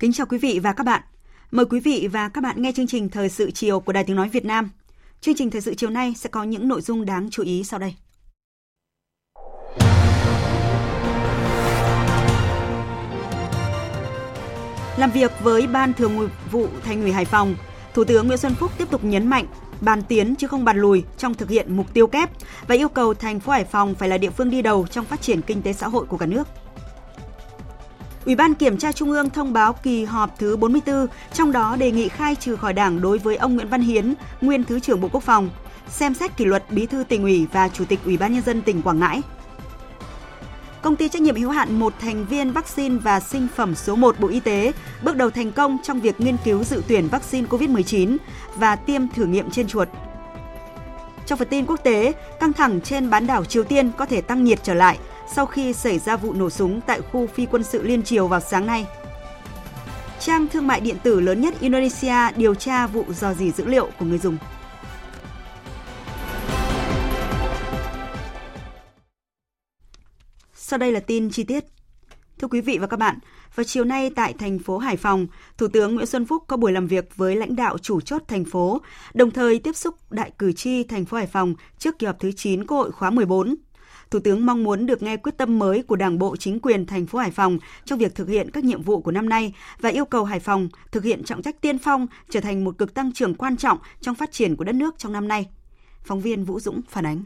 Kính chào quý vị và các bạn. Mời quý vị và các bạn nghe chương trình Thời sự chiều của Đài Tiếng Nói Việt Nam. Chương trình Thời sự chiều nay sẽ có những nội dung đáng chú ý sau đây. Làm việc với Ban Thường vụ Thành ủy Hải Phòng, Thủ tướng Nguyễn Xuân Phúc tiếp tục nhấn mạnh bàn tiến chứ không bàn lùi trong thực hiện mục tiêu kép và yêu cầu thành phố Hải Phòng phải là địa phương đi đầu trong phát triển kinh tế xã hội của cả nước. Ủy ban Kiểm tra Trung ương thông báo kỳ họp thứ 44, trong đó đề nghị khai trừ khỏi Đảng đối với ông Nguyễn Văn Hiến, nguyên Thứ trưởng Bộ Quốc phòng, xem xét kỷ luật Bí thư tỉnh ủy và Chủ tịch Ủy ban nhân dân tỉnh Quảng Ngãi. Công ty trách nhiệm hữu hạn một thành viên vaccine và sinh phẩm số 1 Bộ Y tế bước đầu thành công trong việc nghiên cứu dự tuyển vaccine COVID-19 và tiêm thử nghiệm trên chuột. Trong phần tin quốc tế, căng thẳng trên bán đảo Triều Tiên có thể tăng nhiệt trở lại sau khi xảy ra vụ nổ súng tại khu phi quân sự Liên Triều vào sáng nay. Trang thương mại điện tử lớn nhất Indonesia điều tra vụ dò dỉ dữ liệu của người dùng. Sau đây là tin chi tiết. Thưa quý vị và các bạn, vào chiều nay tại thành phố Hải Phòng, Thủ tướng Nguyễn Xuân Phúc có buổi làm việc với lãnh đạo chủ chốt thành phố, đồng thời tiếp xúc đại cử tri thành phố Hải Phòng trước kỳ họp thứ 9 Quốc hội khóa 14. Thủ tướng mong muốn được nghe quyết tâm mới của Đảng bộ chính quyền thành phố Hải Phòng trong việc thực hiện các nhiệm vụ của năm nay và yêu cầu Hải Phòng thực hiện trọng trách tiên phong trở thành một cực tăng trưởng quan trọng trong phát triển của đất nước trong năm nay. Phóng viên Vũ Dũng phản ánh.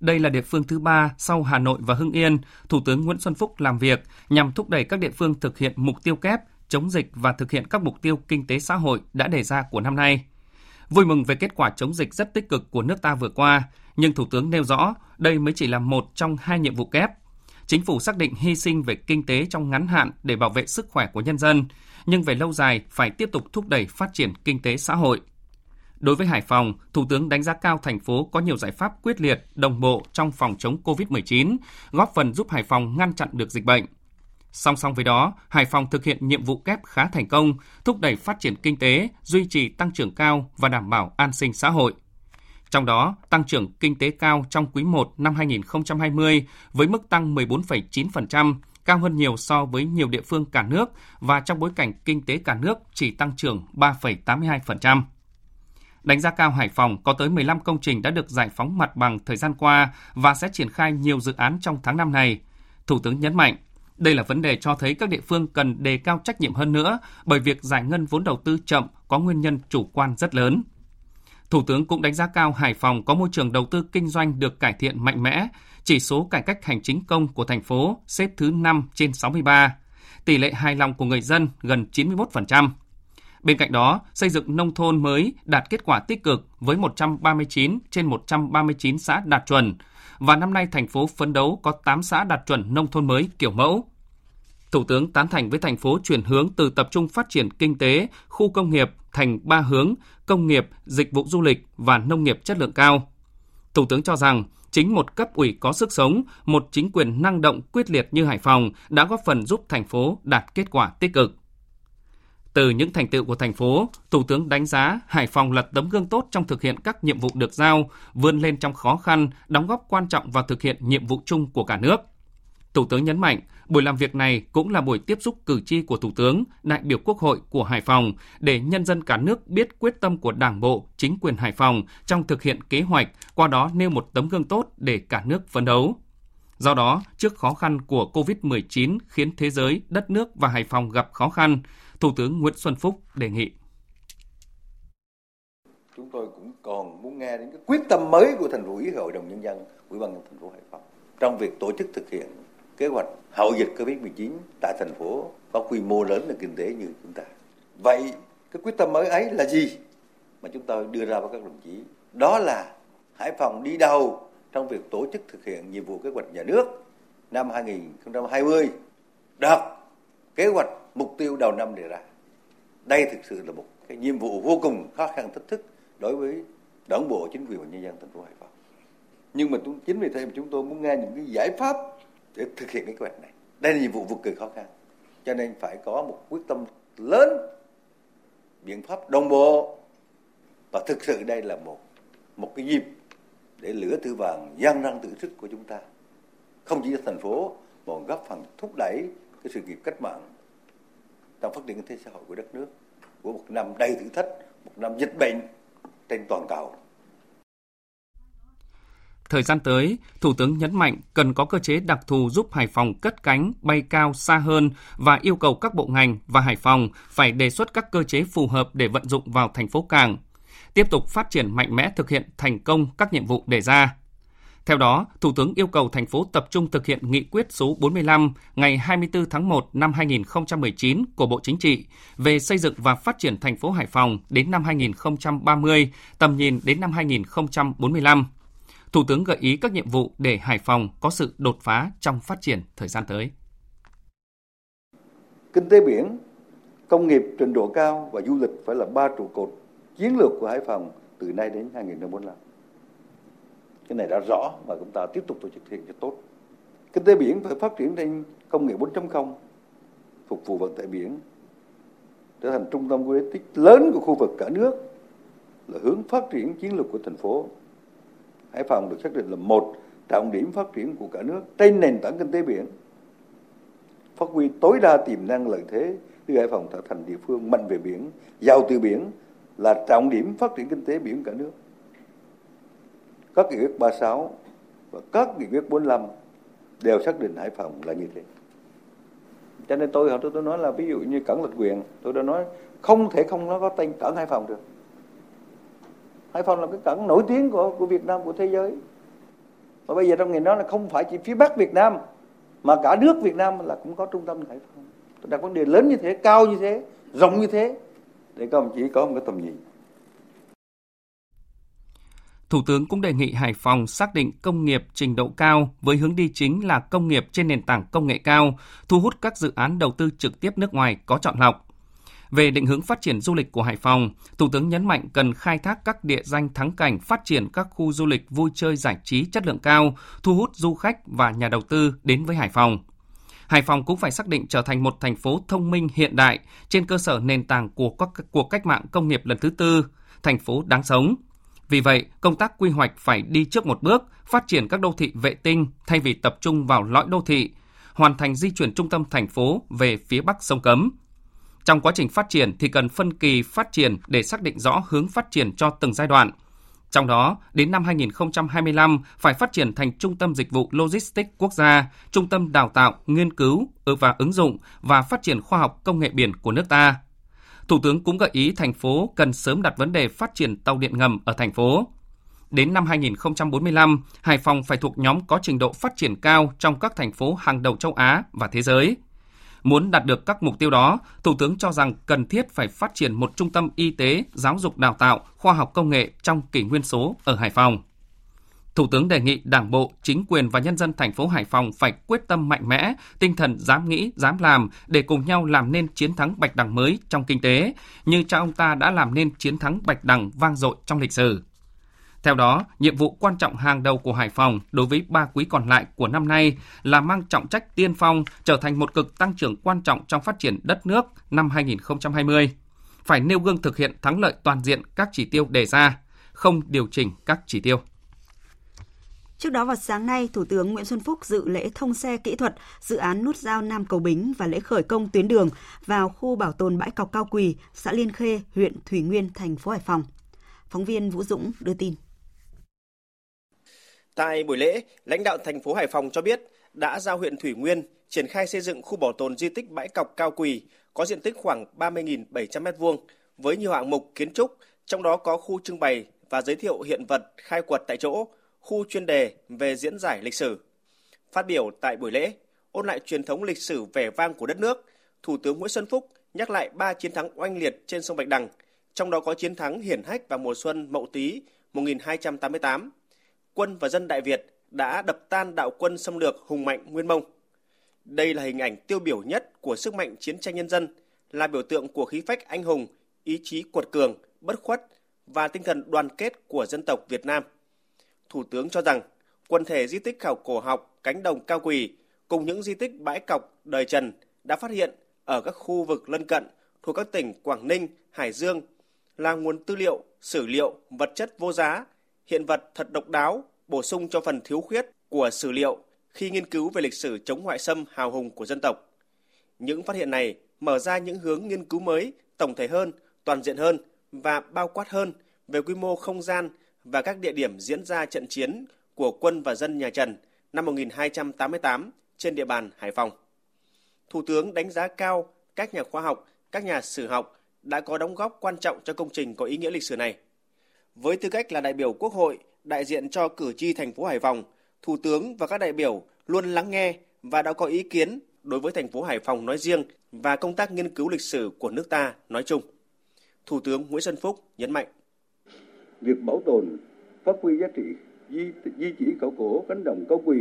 Đây là địa phương thứ ba sau Hà Nội và Hưng Yên, Thủ tướng Nguyễn Xuân Phúc làm việc nhằm thúc đẩy các địa phương thực hiện mục tiêu kép, chống dịch và thực hiện các mục tiêu kinh tế xã hội đã đề ra của năm nay. Vui mừng về kết quả chống dịch rất tích cực của nước ta vừa qua, nhưng Thủ tướng nêu rõ đây mới chỉ là một trong hai nhiệm vụ kép. Chính phủ xác định hy sinh về kinh tế trong ngắn hạn để bảo vệ sức khỏe của nhân dân, nhưng về lâu dài phải tiếp tục thúc đẩy phát triển kinh tế xã hội. Đối với Hải Phòng, Thủ tướng đánh giá cao thành phố có nhiều giải pháp quyết liệt, đồng bộ trong phòng chống COVID-19, góp phần giúp Hải Phòng ngăn chặn được dịch bệnh. Song song với đó, Hải Phòng thực hiện nhiệm vụ kép khá thành công, thúc đẩy phát triển kinh tế, duy trì tăng trưởng cao và đảm bảo an sinh xã hội. Trong đó, tăng trưởng kinh tế cao trong quý 1 năm 2020 với mức tăng 14,9%, cao hơn nhiều so với nhiều địa phương cả nước và trong bối cảnh kinh tế cả nước chỉ tăng trưởng 3,82%. Đánh giá cao Hải Phòng có tới 15 công trình đã được giải phóng mặt bằng thời gian qua và sẽ triển khai nhiều dự án trong tháng năm này. Thủ tướng nhấn mạnh, đây là vấn đề cho thấy các địa phương cần đề cao trách nhiệm hơn nữa bởi việc giải ngân vốn đầu tư chậm có nguyên nhân chủ quan rất lớn. Thủ tướng cũng đánh giá cao Hải Phòng có môi trường đầu tư kinh doanh được cải thiện mạnh mẽ, chỉ số cải cách hành chính công của thành phố xếp thứ 5 trên 63, tỷ lệ hài lòng của người dân gần 91%. Bên cạnh đó, xây dựng nông thôn mới đạt kết quả tích cực với 139 trên 139 xã đạt chuẩn, và năm nay thành phố phấn đấu có 8 xã đạt chuẩn nông thôn mới kiểu mẫu. Thủ tướng tán thành với thành phố chuyển hướng từ tập trung phát triển kinh tế, khu công nghiệp thành ba hướng công nghiệp, dịch vụ du lịch và nông nghiệp chất lượng cao. Thủ tướng cho rằng chính một cấp ủy có sức sống, một chính quyền năng động quyết liệt như Hải Phòng đã góp phần giúp thành phố đạt kết quả tích cực. Từ những thành tựu của thành phố, Thủ tướng đánh giá Hải Phòng là tấm gương tốt trong thực hiện các nhiệm vụ được giao, vươn lên trong khó khăn, đóng góp quan trọng vào thực hiện nhiệm vụ chung của cả nước. Thủ tướng nhấn mạnh, buổi làm việc này cũng là buổi tiếp xúc cử tri của Thủ tướng, đại biểu Quốc hội của Hải Phòng để nhân dân cả nước biết quyết tâm của Đảng bộ, chính quyền Hải Phòng trong thực hiện kế hoạch, qua đó nêu một tấm gương tốt để cả nước phấn đấu. Do đó, trước khó khăn của COVID-19 khiến thế giới, đất nước và Hải Phòng gặp khó khăn, Thủ tướng Nguyễn Xuân Phúc đề nghị. Chúng tôi cũng còn muốn nghe đến cái quyết tâm mới của thành ủy Hội đồng Nhân dân, Ủy ban nhân thành phố Hải Phòng trong việc tổ chức thực hiện kế hoạch hậu dịch Covid-19 tại thành phố có quy mô lớn nền kinh tế như chúng ta. Vậy cái quyết tâm mới ấy là gì mà chúng tôi đưa ra với các đồng chí? Đó là Hải Phòng đi đầu trong việc tổ chức thực hiện nhiệm vụ kế hoạch nhà nước năm 2020 đạt kế hoạch mục tiêu đầu năm đề ra. Đây thực sự là một cái nhiệm vụ vô cùng khó khăn thách thức đối với đảng bộ, chính quyền và nhân dân thành phố Hải Phòng. Nhưng mà chúng, chính vì thế mà chúng tôi muốn nghe những cái giải pháp để thực hiện cái kế hoạch này. Đây là nhiệm vụ vô cùng khó khăn. Cho nên phải có một quyết tâm lớn, biện pháp đồng bộ và thực sự đây là một một cái dịp để lửa tư vàng gian năng tự sức của chúng ta không chỉ cho thành phố mà góp phần thúc đẩy cái sự nghiệp cách mạng trong phát triển kinh tế xã hội của đất nước của một năm đầy thử thách một năm dịch bệnh trên toàn cầu Thời gian tới, Thủ tướng nhấn mạnh cần có cơ chế đặc thù giúp Hải Phòng cất cánh, bay cao xa hơn và yêu cầu các bộ ngành và Hải Phòng phải đề xuất các cơ chế phù hợp để vận dụng vào thành phố Cảng, tiếp tục phát triển mạnh mẽ thực hiện thành công các nhiệm vụ đề ra. Theo đó, Thủ tướng yêu cầu thành phố tập trung thực hiện nghị quyết số 45 ngày 24 tháng 1 năm 2019 của Bộ Chính trị về xây dựng và phát triển thành phố Hải Phòng đến năm 2030, tầm nhìn đến năm 2045. Thủ tướng gợi ý các nhiệm vụ để Hải Phòng có sự đột phá trong phát triển thời gian tới. Kinh tế biển, công nghiệp trình độ cao và du lịch phải là ba trụ cột chiến lược của Hải Phòng từ nay đến 2045. Cái này đã rõ và chúng ta tiếp tục tổ chức thực hiện cho tốt. Kinh tế biển phải phát triển lên công nghệ 4.0, phục vụ vận tải biển, trở thành trung tâm logistics lớn của khu vực cả nước, là hướng phát triển chiến lược của thành phố. Hải Phòng được xác định là một trọng điểm phát triển của cả nước trên nền tảng kinh tế biển. Phát huy tối đa tiềm năng lợi thế đưa Hải Phòng trở thành địa phương mạnh về biển, giàu từ biển, là trọng điểm phát triển kinh tế biển cả nước. Các nghị quyết 36 và các nghị quyết 45 đều xác định Hải Phòng là như thế. Cho nên tôi tôi, tôi nói là ví dụ như cảng lịch quyền, tôi đã nói không thể không nó có tên cảng Hải Phòng được. Hải Phòng là cái cảng nổi tiếng của của Việt Nam của thế giới. Và bây giờ trong ngày đó là không phải chỉ phía Bắc Việt Nam mà cả nước Việt Nam là cũng có trung tâm Hải Phòng. Tôi đặt vấn đề lớn như thế, cao như thế, rộng như thế để các ông chỉ có một cái tầm nhìn. Thủ tướng cũng đề nghị Hải Phòng xác định công nghiệp trình độ cao với hướng đi chính là công nghiệp trên nền tảng công nghệ cao, thu hút các dự án đầu tư trực tiếp nước ngoài có chọn lọc. Về định hướng phát triển du lịch của Hải Phòng, Thủ tướng nhấn mạnh cần khai thác các địa danh thắng cảnh phát triển các khu du lịch vui chơi giải trí chất lượng cao, thu hút du khách và nhà đầu tư đến với Hải Phòng. Hải Phòng cũng phải xác định trở thành một thành phố thông minh hiện đại trên cơ sở nền tảng của các cuộc cách mạng công nghiệp lần thứ tư, thành phố đáng sống. Vì vậy, công tác quy hoạch phải đi trước một bước, phát triển các đô thị vệ tinh thay vì tập trung vào lõi đô thị, hoàn thành di chuyển trung tâm thành phố về phía bắc sông Cấm. Trong quá trình phát triển thì cần phân kỳ phát triển để xác định rõ hướng phát triển cho từng giai đoạn – trong đó, đến năm 2025 phải phát triển thành trung tâm dịch vụ logistics quốc gia, trung tâm đào tạo, nghiên cứu và ứng dụng và phát triển khoa học công nghệ biển của nước ta. Thủ tướng cũng gợi ý thành phố cần sớm đặt vấn đề phát triển tàu điện ngầm ở thành phố. Đến năm 2045, Hải Phòng phải thuộc nhóm có trình độ phát triển cao trong các thành phố hàng đầu châu Á và thế giới – Muốn đạt được các mục tiêu đó, Thủ tướng cho rằng cần thiết phải phát triển một trung tâm y tế, giáo dục đào tạo, khoa học công nghệ trong kỷ nguyên số ở Hải Phòng. Thủ tướng đề nghị Đảng bộ, chính quyền và nhân dân thành phố Hải Phòng phải quyết tâm mạnh mẽ, tinh thần dám nghĩ, dám làm để cùng nhau làm nên chiến thắng Bạch Đằng mới trong kinh tế, như cha ông ta đã làm nên chiến thắng Bạch Đằng vang dội trong lịch sử. Theo đó, nhiệm vụ quan trọng hàng đầu của Hải Phòng đối với ba quý còn lại của năm nay là mang trọng trách tiên phong trở thành một cực tăng trưởng quan trọng trong phát triển đất nước năm 2020. Phải nêu gương thực hiện thắng lợi toàn diện các chỉ tiêu đề ra, không điều chỉnh các chỉ tiêu. Trước đó vào sáng nay, Thủ tướng Nguyễn Xuân Phúc dự lễ thông xe kỹ thuật dự án nút giao Nam Cầu Bính và lễ khởi công tuyến đường vào khu bảo tồn bãi cọc Cao Quỳ, xã Liên Khê, huyện Thủy Nguyên, thành phố Hải Phòng. Phóng viên Vũ Dũng đưa tin. Tại buổi lễ, lãnh đạo thành phố Hải Phòng cho biết đã giao huyện Thủy Nguyên triển khai xây dựng khu bảo tồn di tích bãi cọc Cao Quỳ có diện tích khoảng 30.700 m2 với nhiều hạng mục kiến trúc, trong đó có khu trưng bày và giới thiệu hiện vật khai quật tại chỗ, khu chuyên đề về diễn giải lịch sử. Phát biểu tại buổi lễ, ôn lại truyền thống lịch sử vẻ vang của đất nước, Thủ tướng Nguyễn Xuân Phúc nhắc lại ba chiến thắng oanh liệt trên sông Bạch Đằng, trong đó có chiến thắng hiển hách vào mùa xuân Mậu Tý 1288. Quân và dân Đại Việt đã đập tan đạo quân xâm lược hùng mạnh Nguyên Mông. Đây là hình ảnh tiêu biểu nhất của sức mạnh chiến tranh nhân dân, là biểu tượng của khí phách anh hùng, ý chí cuột cường, bất khuất và tinh thần đoàn kết của dân tộc Việt Nam. Thủ tướng cho rằng quần thể di tích khảo cổ học cánh đồng cao quỳ cùng những di tích bãi cọc đời Trần đã phát hiện ở các khu vực lân cận thuộc các tỉnh Quảng Ninh, Hải Dương là nguồn tư liệu, sử liệu, vật chất vô giá, hiện vật thật độc đáo, bổ sung cho phần thiếu khuyết của sử liệu khi nghiên cứu về lịch sử chống ngoại xâm hào hùng của dân tộc. Những phát hiện này mở ra những hướng nghiên cứu mới, tổng thể hơn, toàn diện hơn và bao quát hơn về quy mô không gian và các địa điểm diễn ra trận chiến của quân và dân nhà Trần năm 1288 trên địa bàn Hải Phòng. Thủ tướng đánh giá cao các nhà khoa học, các nhà sử học đã có đóng góp quan trọng cho công trình có ý nghĩa lịch sử này. Với tư cách là đại biểu Quốc hội, đại diện cho cử tri thành phố Hải Phòng, Thủ tướng và các đại biểu luôn lắng nghe và đã có ý kiến đối với thành phố Hải Phòng nói riêng và công tác nghiên cứu lịch sử của nước ta nói chung. Thủ tướng Nguyễn Xuân Phúc nhấn mạnh. Việc bảo tồn, phát huy giá trị di, di chỉ khảo cổ cánh đồng cao quỳ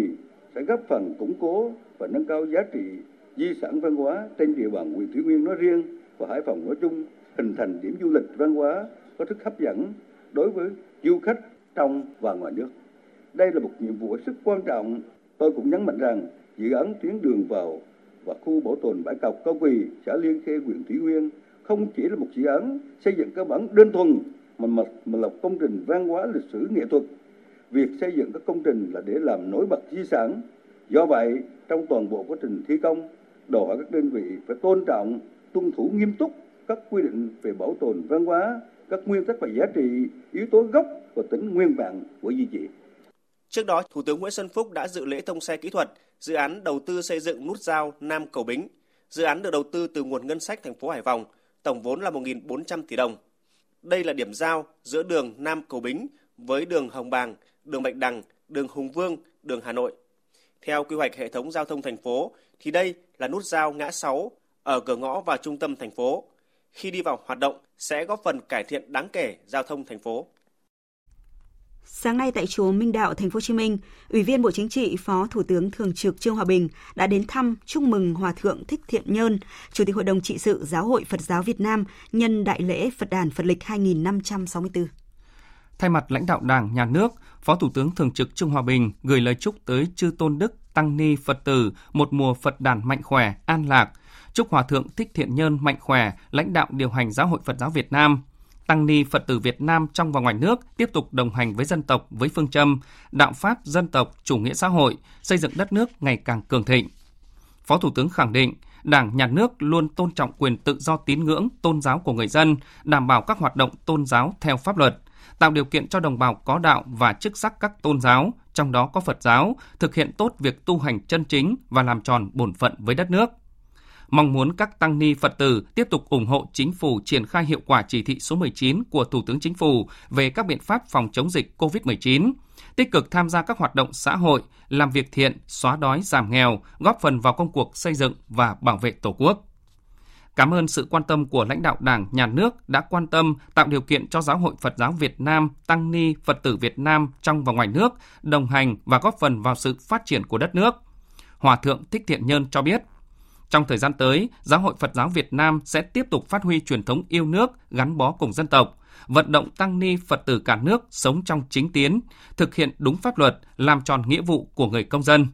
sẽ góp phần củng cố và nâng cao giá trị di sản văn hóa trên địa bàn huyện Thủy Nguyên nói riêng và Hải Phòng nói chung, hình thành điểm du lịch văn hóa có sức hấp dẫn đối với du khách trong và ngoài nước. Đây là một nhiệm vụ rất quan trọng. Tôi cũng nhấn mạnh rằng dự án tuyến đường vào và khu bảo tồn bãi cọc cao quỳ xã Liên Khê huyện Thủy Nguyên không chỉ là một dự án xây dựng cơ bản đơn thuần mà, mà, mà là công trình văn hóa lịch sử nghệ thuật. Việc xây dựng các công trình là để làm nổi bật di sản. Do vậy, trong toàn bộ quá trình thi công, đòi hỏi các đơn vị phải tôn trọng, tuân thủ nghiêm túc các quy định về bảo tồn văn hóa, các nguyên tắc và giá trị, yếu tố gốc và tính nguyên bản của di chỉ. Trước đó, Thủ tướng Nguyễn Xuân Phúc đã dự lễ thông xe kỹ thuật dự án đầu tư xây dựng nút giao Nam Cầu Bính. Dự án được đầu tư từ nguồn ngân sách thành phố Hải Phòng, tổng vốn là 1.400 tỷ đồng. Đây là điểm giao giữa đường Nam Cầu Bính với đường Hồng Bàng, đường Bạch Đằng, đường Hùng Vương, đường Hà Nội. Theo quy hoạch hệ thống giao thông thành phố, thì đây là nút giao ngã 6 ở cửa ngõ vào trung tâm thành phố. Khi đi vào hoạt động sẽ góp phần cải thiện đáng kể giao thông thành phố. Sáng nay tại chùa Minh Đạo, Thành phố Hồ Chí Minh, Ủy viên Bộ Chính trị, Phó Thủ tướng Thường trực Trương Hòa Bình đã đến thăm chúc mừng Hòa thượng Thích Thiện Nhơn, Chủ tịch Hội đồng trị sự Giáo hội Phật giáo Việt Nam nhân đại lễ Phật đàn Phật lịch 2564. Thay mặt lãnh đạo Đảng, Nhà nước, Phó Thủ tướng Thường trực Trương Hòa Bình gửi lời chúc tới chư tôn đức tăng ni Phật tử một mùa Phật đàn mạnh khỏe, an lạc. Chúc Hòa thượng Thích Thiện nhân mạnh khỏe, lãnh đạo điều hành Giáo hội Phật giáo Việt Nam, tăng ni Phật tử Việt Nam trong và ngoài nước tiếp tục đồng hành với dân tộc với phương châm đạo pháp dân tộc, chủ nghĩa xã hội, xây dựng đất nước ngày càng cường thịnh. Phó Thủ tướng khẳng định, Đảng, Nhà nước luôn tôn trọng quyền tự do tín ngưỡng, tôn giáo của người dân, đảm bảo các hoạt động tôn giáo theo pháp luật, tạo điều kiện cho đồng bào có đạo và chức sắc các tôn giáo, trong đó có Phật giáo, thực hiện tốt việc tu hành chân chính và làm tròn bổn phận với đất nước mong muốn các tăng ni Phật tử tiếp tục ủng hộ chính phủ triển khai hiệu quả chỉ thị số 19 của Thủ tướng Chính phủ về các biện pháp phòng chống dịch COVID-19, tích cực tham gia các hoạt động xã hội, làm việc thiện, xóa đói giảm nghèo, góp phần vào công cuộc xây dựng và bảo vệ Tổ quốc. Cảm ơn sự quan tâm của lãnh đạo Đảng, Nhà nước đã quan tâm tạo điều kiện cho Giáo hội Phật giáo Việt Nam, Tăng ni, Phật tử Việt Nam trong và ngoài nước đồng hành và góp phần vào sự phát triển của đất nước. Hòa thượng Thích Thiện Nhân cho biết, trong thời gian tới, Giáo hội Phật giáo Việt Nam sẽ tiếp tục phát huy truyền thống yêu nước, gắn bó cùng dân tộc, vận động tăng ni Phật tử cả nước sống trong chính tiến, thực hiện đúng pháp luật, làm tròn nghĩa vụ của người công dân.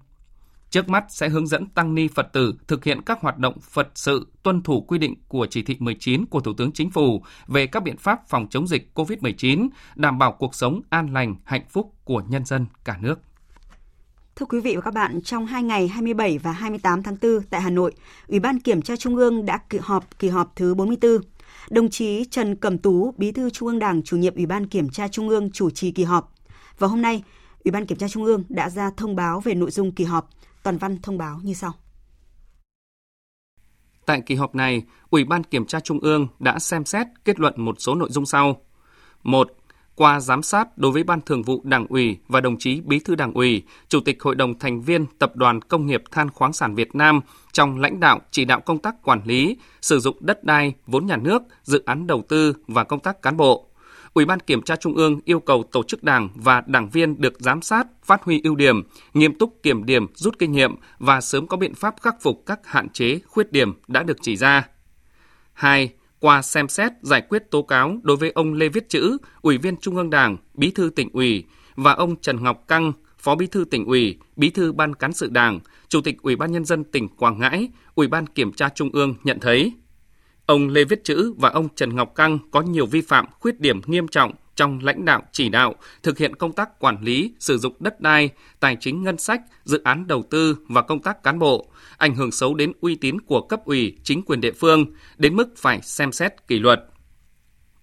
Trước mắt sẽ hướng dẫn tăng ni Phật tử thực hiện các hoạt động Phật sự tuân thủ quy định của chỉ thị 19 của Thủ tướng Chính phủ về các biện pháp phòng chống dịch COVID-19, đảm bảo cuộc sống an lành, hạnh phúc của nhân dân cả nước. Thưa quý vị và các bạn, trong hai ngày 27 và 28 tháng 4 tại Hà Nội, Ủy ban Kiểm tra Trung ương đã kỳ họp kỳ họp thứ 44. Đồng chí Trần Cẩm Tú, Bí thư Trung ương Đảng, chủ nhiệm Ủy ban Kiểm tra Trung ương chủ trì kỳ họp. Và hôm nay, Ủy ban Kiểm tra Trung ương đã ra thông báo về nội dung kỳ họp. Toàn văn thông báo như sau. Tại kỳ họp này, Ủy ban Kiểm tra Trung ương đã xem xét kết luận một số nội dung sau. 1 qua giám sát đối với Ban Thường vụ Đảng ủy và đồng chí Bí thư Đảng ủy, Chủ tịch Hội đồng thành viên Tập đoàn Công nghiệp Than khoáng sản Việt Nam trong lãnh đạo chỉ đạo công tác quản lý, sử dụng đất đai, vốn nhà nước, dự án đầu tư và công tác cán bộ. Ủy ban Kiểm tra Trung ương yêu cầu tổ chức đảng và đảng viên được giám sát, phát huy ưu điểm, nghiêm túc kiểm điểm, rút kinh nghiệm và sớm có biện pháp khắc phục các hạn chế, khuyết điểm đã được chỉ ra. 2 qua xem xét giải quyết tố cáo đối với ông Lê Viết Chữ, Ủy viên Trung ương Đảng, Bí thư tỉnh ủy và ông Trần Ngọc Căng, Phó Bí thư tỉnh ủy, Bí thư Ban cán sự Đảng, Chủ tịch Ủy ban nhân dân tỉnh Quảng Ngãi, Ủy ban Kiểm tra Trung ương nhận thấy ông Lê Viết Chữ và ông Trần Ngọc Căng có nhiều vi phạm, khuyết điểm nghiêm trọng trong lãnh đạo chỉ đạo, thực hiện công tác quản lý, sử dụng đất đai, tài chính ngân sách, dự án đầu tư và công tác cán bộ, ảnh hưởng xấu đến uy tín của cấp ủy, chính quyền địa phương, đến mức phải xem xét kỷ luật.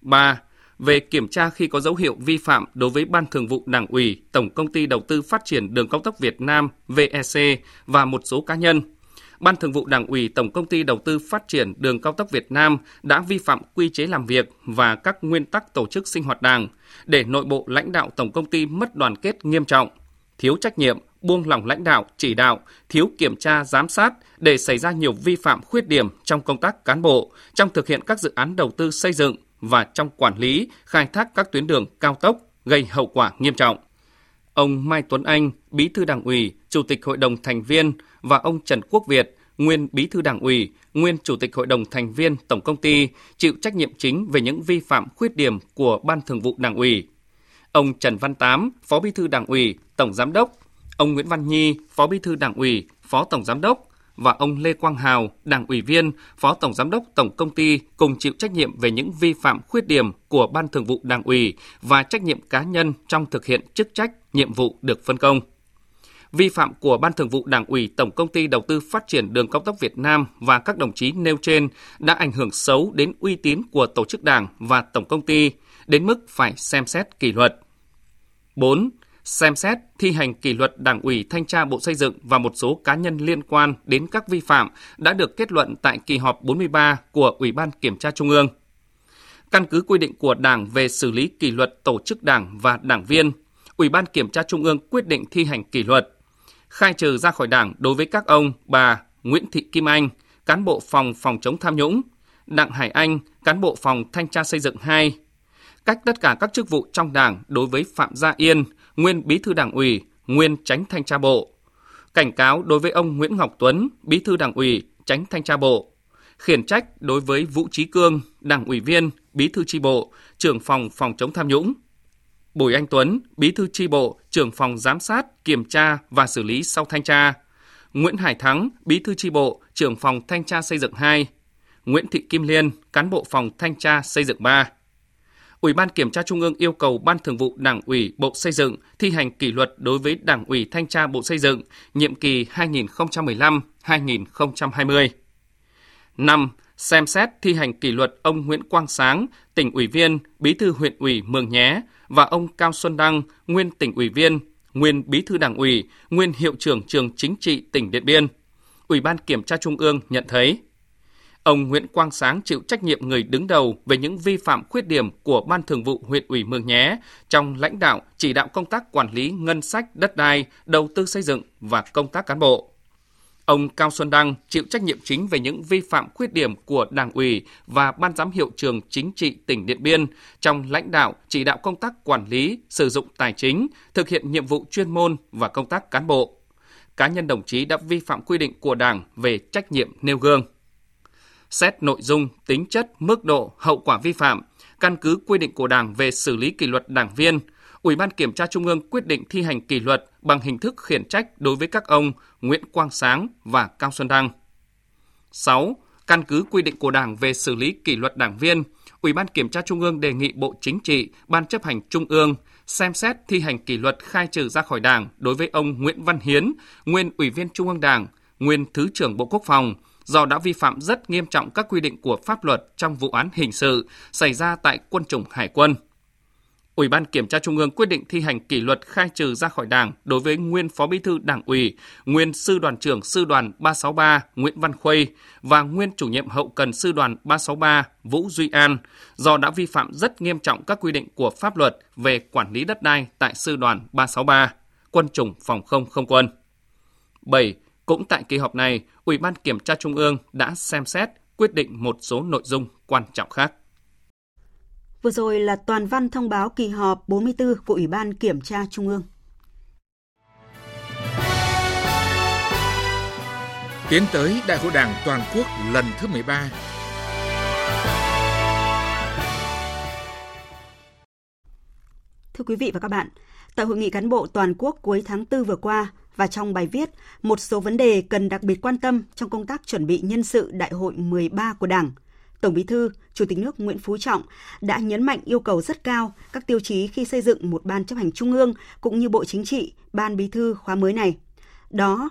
3. Về kiểm tra khi có dấu hiệu vi phạm đối với Ban Thường vụ Đảng ủy, Tổng Công ty Đầu tư Phát triển Đường cao tốc Việt Nam VEC và một số cá nhân – Ban Thường vụ Đảng ủy Tổng Công ty Đầu tư Phát triển Đường cao tốc Việt Nam đã vi phạm quy chế làm việc và các nguyên tắc tổ chức sinh hoạt Đảng, để nội bộ lãnh đạo tổng công ty mất đoàn kết nghiêm trọng, thiếu trách nhiệm, buông lỏng lãnh đạo, chỉ đạo, thiếu kiểm tra giám sát để xảy ra nhiều vi phạm khuyết điểm trong công tác cán bộ, trong thực hiện các dự án đầu tư xây dựng và trong quản lý, khai thác các tuyến đường cao tốc gây hậu quả nghiêm trọng. Ông Mai Tuấn Anh, Bí thư Đảng ủy, Chủ tịch Hội đồng thành viên và ông Trần Quốc Việt, nguyên Bí thư Đảng ủy, nguyên Chủ tịch Hội đồng thành viên Tổng công ty, chịu trách nhiệm chính về những vi phạm khuyết điểm của Ban Thường vụ Đảng ủy. Ông Trần Văn Tám, Phó Bí thư Đảng ủy, Tổng giám đốc, ông Nguyễn Văn Nhi, Phó Bí thư Đảng ủy, Phó Tổng giám đốc và ông Lê Quang Hào, Đảng ủy viên, Phó Tổng giám đốc Tổng công ty cùng chịu trách nhiệm về những vi phạm khuyết điểm của Ban Thường vụ Đảng ủy và trách nhiệm cá nhân trong thực hiện chức trách, nhiệm vụ được phân công vi phạm của Ban Thường vụ Đảng ủy Tổng Công ty Đầu tư Phát triển Đường cao tốc Việt Nam và các đồng chí nêu trên đã ảnh hưởng xấu đến uy tín của tổ chức đảng và tổng công ty, đến mức phải xem xét kỷ luật. 4. Xem xét thi hành kỷ luật Đảng ủy Thanh tra Bộ Xây dựng và một số cá nhân liên quan đến các vi phạm đã được kết luận tại kỳ họp 43 của Ủy ban Kiểm tra Trung ương. Căn cứ quy định của Đảng về xử lý kỷ luật tổ chức đảng và đảng viên, Ủy ban Kiểm tra Trung ương quyết định thi hành kỷ luật khai trừ ra khỏi Đảng đối với các ông bà Nguyễn Thị Kim Anh, cán bộ phòng phòng chống tham nhũng, Đặng Hải Anh, cán bộ phòng thanh tra xây dựng 2, cách tất cả các chức vụ trong Đảng đối với Phạm Gia Yên, nguyên Bí thư Đảng ủy, nguyên Tránh Thanh tra Bộ. Cảnh cáo đối với ông Nguyễn Ngọc Tuấn, Bí thư Đảng ủy, Tránh Thanh tra Bộ. Khiển trách đối với Vũ Trí Cương, Đảng ủy viên, Bí thư tri bộ, trưởng phòng phòng chống tham nhũng, Bùi Anh Tuấn, Bí thư tri bộ, trưởng phòng giám sát, kiểm tra và xử lý sau thanh tra. Nguyễn Hải Thắng, Bí thư tri bộ, trưởng phòng thanh tra xây dựng 2. Nguyễn Thị Kim Liên, cán bộ phòng thanh tra xây dựng 3. Ủy ban Kiểm tra Trung ương yêu cầu Ban Thường vụ Đảng ủy Bộ Xây dựng thi hành kỷ luật đối với Đảng ủy Thanh tra Bộ Xây dựng nhiệm kỳ 2015-2020. 5 xem xét thi hành kỷ luật ông Nguyễn Quang Sáng, tỉnh ủy viên, bí thư huyện ủy Mường Nhé và ông Cao Xuân Đăng, nguyên tỉnh ủy viên, nguyên bí thư đảng ủy, nguyên hiệu trưởng trường chính trị tỉnh Điện Biên. Ủy ban Kiểm tra Trung ương nhận thấy Ông Nguyễn Quang Sáng chịu trách nhiệm người đứng đầu về những vi phạm khuyết điểm của Ban Thường vụ huyện ủy Mường Nhé trong lãnh đạo chỉ đạo công tác quản lý ngân sách, đất đai, đầu tư xây dựng và công tác cán bộ. Ông Cao Xuân Đăng chịu trách nhiệm chính về những vi phạm khuyết điểm của Đảng ủy và Ban giám hiệu trường chính trị tỉnh Điện Biên trong lãnh đạo chỉ đạo công tác quản lý, sử dụng tài chính, thực hiện nhiệm vụ chuyên môn và công tác cán bộ. Cá nhân đồng chí đã vi phạm quy định của Đảng về trách nhiệm nêu gương. Xét nội dung, tính chất, mức độ, hậu quả vi phạm, căn cứ quy định của Đảng về xử lý kỷ luật đảng viên – Ủy ban Kiểm tra Trung ương quyết định thi hành kỷ luật bằng hình thức khiển trách đối với các ông Nguyễn Quang Sáng và Cao Xuân Đăng. 6. Căn cứ quy định của Đảng về xử lý kỷ luật đảng viên, Ủy ban Kiểm tra Trung ương đề nghị Bộ Chính trị, Ban chấp hành Trung ương xem xét thi hành kỷ luật khai trừ ra khỏi Đảng đối với ông Nguyễn Văn Hiến, nguyên Ủy viên Trung ương Đảng, nguyên Thứ trưởng Bộ Quốc phòng, do đã vi phạm rất nghiêm trọng các quy định của pháp luật trong vụ án hình sự xảy ra tại quân chủng Hải quân – Ủy ban Kiểm tra Trung ương quyết định thi hành kỷ luật khai trừ ra khỏi Đảng đối với nguyên Phó Bí thư Đảng ủy, nguyên Sư đoàn trưởng Sư đoàn 363 Nguyễn Văn Khuây và nguyên chủ nhiệm hậu cần Sư đoàn 363 Vũ Duy An do đã vi phạm rất nghiêm trọng các quy định của pháp luật về quản lý đất đai tại Sư đoàn 363, Quân chủng Phòng không Không quân. 7. Cũng tại kỳ họp này, Ủy ban Kiểm tra Trung ương đã xem xét quyết định một số nội dung quan trọng khác. Vừa rồi là toàn văn thông báo kỳ họp 44 của Ủy ban Kiểm tra Trung ương. Tiến tới Đại hội Đảng toàn quốc lần thứ 13. Thưa quý vị và các bạn, tại hội nghị cán bộ toàn quốc cuối tháng 4 vừa qua và trong bài viết, một số vấn đề cần đặc biệt quan tâm trong công tác chuẩn bị nhân sự Đại hội 13 của Đảng – Tổng Bí thư, Chủ tịch nước Nguyễn Phú Trọng đã nhấn mạnh yêu cầu rất cao các tiêu chí khi xây dựng một ban chấp hành trung ương cũng như Bộ Chính trị, ban bí thư khóa mới này. Đó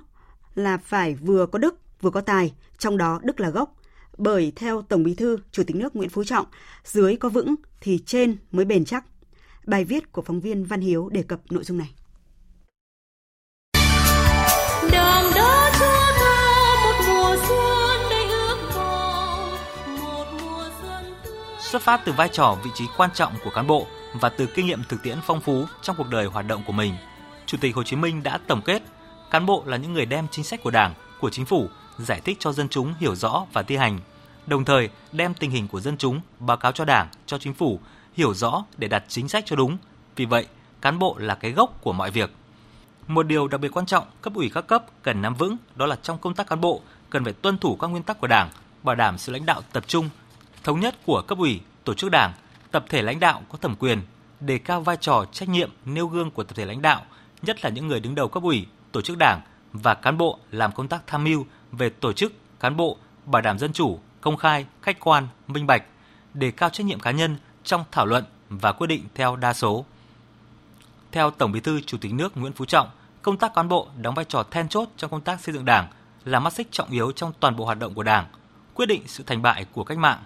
là phải vừa có đức, vừa có tài, trong đó đức là gốc. Bởi theo Tổng Bí thư, Chủ tịch nước Nguyễn Phú Trọng, dưới có vững thì trên mới bền chắc. Bài viết của phóng viên Văn Hiếu đề cập nội dung này. Xuất phát từ vai trò vị trí quan trọng của cán bộ và từ kinh nghiệm thực tiễn phong phú trong cuộc đời hoạt động của mình, Chủ tịch Hồ Chí Minh đã tổng kết cán bộ là những người đem chính sách của Đảng, của chính phủ giải thích cho dân chúng hiểu rõ và thi hành, đồng thời đem tình hình của dân chúng báo cáo cho Đảng, cho chính phủ hiểu rõ để đặt chính sách cho đúng. Vì vậy, cán bộ là cái gốc của mọi việc. Một điều đặc biệt quan trọng cấp ủy các cấp cần nắm vững đó là trong công tác cán bộ cần phải tuân thủ các nguyên tắc của Đảng, bảo đảm sự lãnh đạo tập trung, thống nhất của cấp ủy, tổ chức đảng, tập thể lãnh đạo có thẩm quyền, đề cao vai trò trách nhiệm nêu gương của tập thể lãnh đạo, nhất là những người đứng đầu cấp ủy, tổ chức đảng và cán bộ làm công tác tham mưu về tổ chức, cán bộ, bảo đảm dân chủ, công khai, khách quan, minh bạch, đề cao trách nhiệm cá nhân trong thảo luận và quyết định theo đa số. Theo Tổng Bí thư Chủ tịch nước Nguyễn Phú Trọng, công tác cán bộ đóng vai trò then chốt trong công tác xây dựng Đảng, là mắt xích trọng yếu trong toàn bộ hoạt động của Đảng, quyết định sự thành bại của cách mạng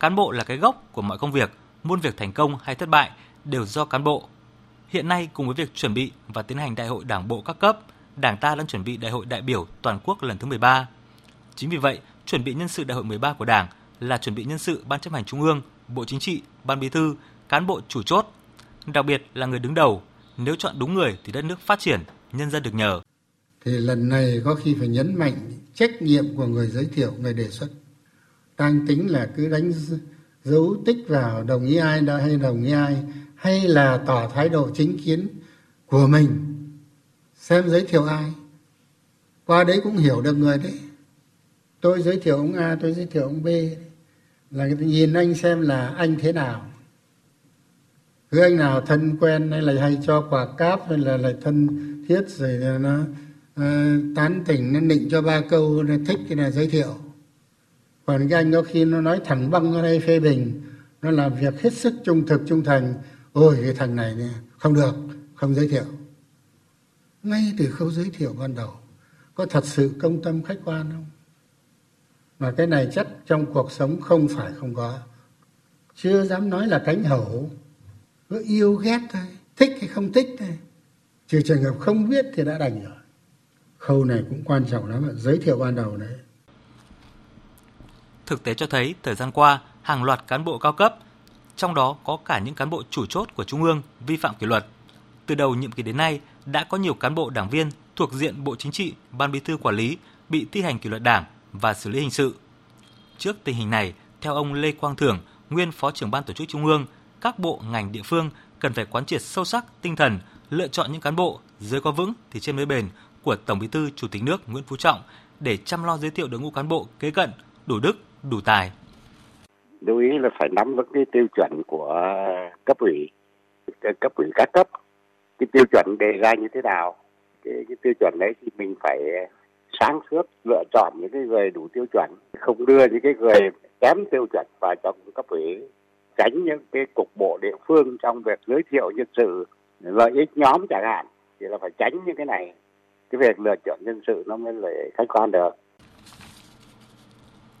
Cán bộ là cái gốc của mọi công việc, muôn việc thành công hay thất bại đều do cán bộ. Hiện nay cùng với việc chuẩn bị và tiến hành đại hội đảng bộ các cấp, Đảng ta đang chuẩn bị đại hội đại biểu toàn quốc lần thứ 13. Chính vì vậy, chuẩn bị nhân sự đại hội 13 của Đảng là chuẩn bị nhân sự Ban chấp hành Trung ương, Bộ Chính trị, Ban Bí thư, cán bộ chủ chốt, đặc biệt là người đứng đầu. Nếu chọn đúng người thì đất nước phát triển, nhân dân được nhờ. Thì lần này có khi phải nhấn mạnh trách nhiệm của người giới thiệu, người đề xuất đang tính là cứ đánh dấu tích vào đồng ý ai đã hay đồng ý ai hay là tỏ thái độ chính kiến của mình xem giới thiệu ai. Qua đấy cũng hiểu được người đấy. Tôi giới thiệu ông a tôi giới thiệu ông b. Là nhìn anh xem là anh thế nào. Cứ anh nào thân quen hay là hay cho quà cáp hay là lại thân thiết rồi ờ, nó uh, tán tỉnh nó định cho ba câu nó thích thì là giới thiệu còn cái anh có khi nó nói thẳng băng ra đây phê bình, nó làm việc hết sức trung thực, trung thành. Ôi, cái thằng này nè, không được, không giới thiệu. Ngay từ khâu giới thiệu ban đầu, có thật sự công tâm khách quan không? Mà cái này chắc trong cuộc sống không phải không có. Chưa dám nói là cánh hậu cứ yêu ghét thôi, thích hay không thích thôi. Trừ trường hợp không biết thì đã đành rồi. Khâu này cũng quan trọng lắm giới thiệu ban đầu đấy. Thực tế cho thấy thời gian qua, hàng loạt cán bộ cao cấp, trong đó có cả những cán bộ chủ chốt của Trung ương vi phạm kỷ luật. Từ đầu nhiệm kỳ đến nay, đã có nhiều cán bộ đảng viên thuộc diện Bộ Chính trị, Ban Bí thư quản lý bị thi hành kỷ luật đảng và xử lý hình sự. Trước tình hình này, theo ông Lê Quang Thưởng, nguyên Phó trưởng Ban Tổ chức Trung ương, các bộ ngành địa phương cần phải quán triệt sâu sắc tinh thần lựa chọn những cán bộ dưới có vững thì trên mới bền của Tổng Bí thư Chủ tịch nước Nguyễn Phú Trọng để chăm lo giới thiệu đội ngũ cán bộ kế cận, đủ đức, đủ tài. Lưu ý là phải nắm vững cái tiêu chuẩn của cấp ủy, cấp ủy các cấp. Cái tiêu chuẩn đề ra như thế nào? Cái, cái tiêu chuẩn đấy thì mình phải sáng suốt lựa chọn những cái người đủ tiêu chuẩn, không đưa những cái người kém tiêu chuẩn vào trong cấp ủy tránh những cái cục bộ địa phương trong việc giới thiệu nhân sự lợi ích nhóm chẳng hạn thì là phải tránh những cái này cái việc lựa chọn nhân sự nó mới lại khách quan được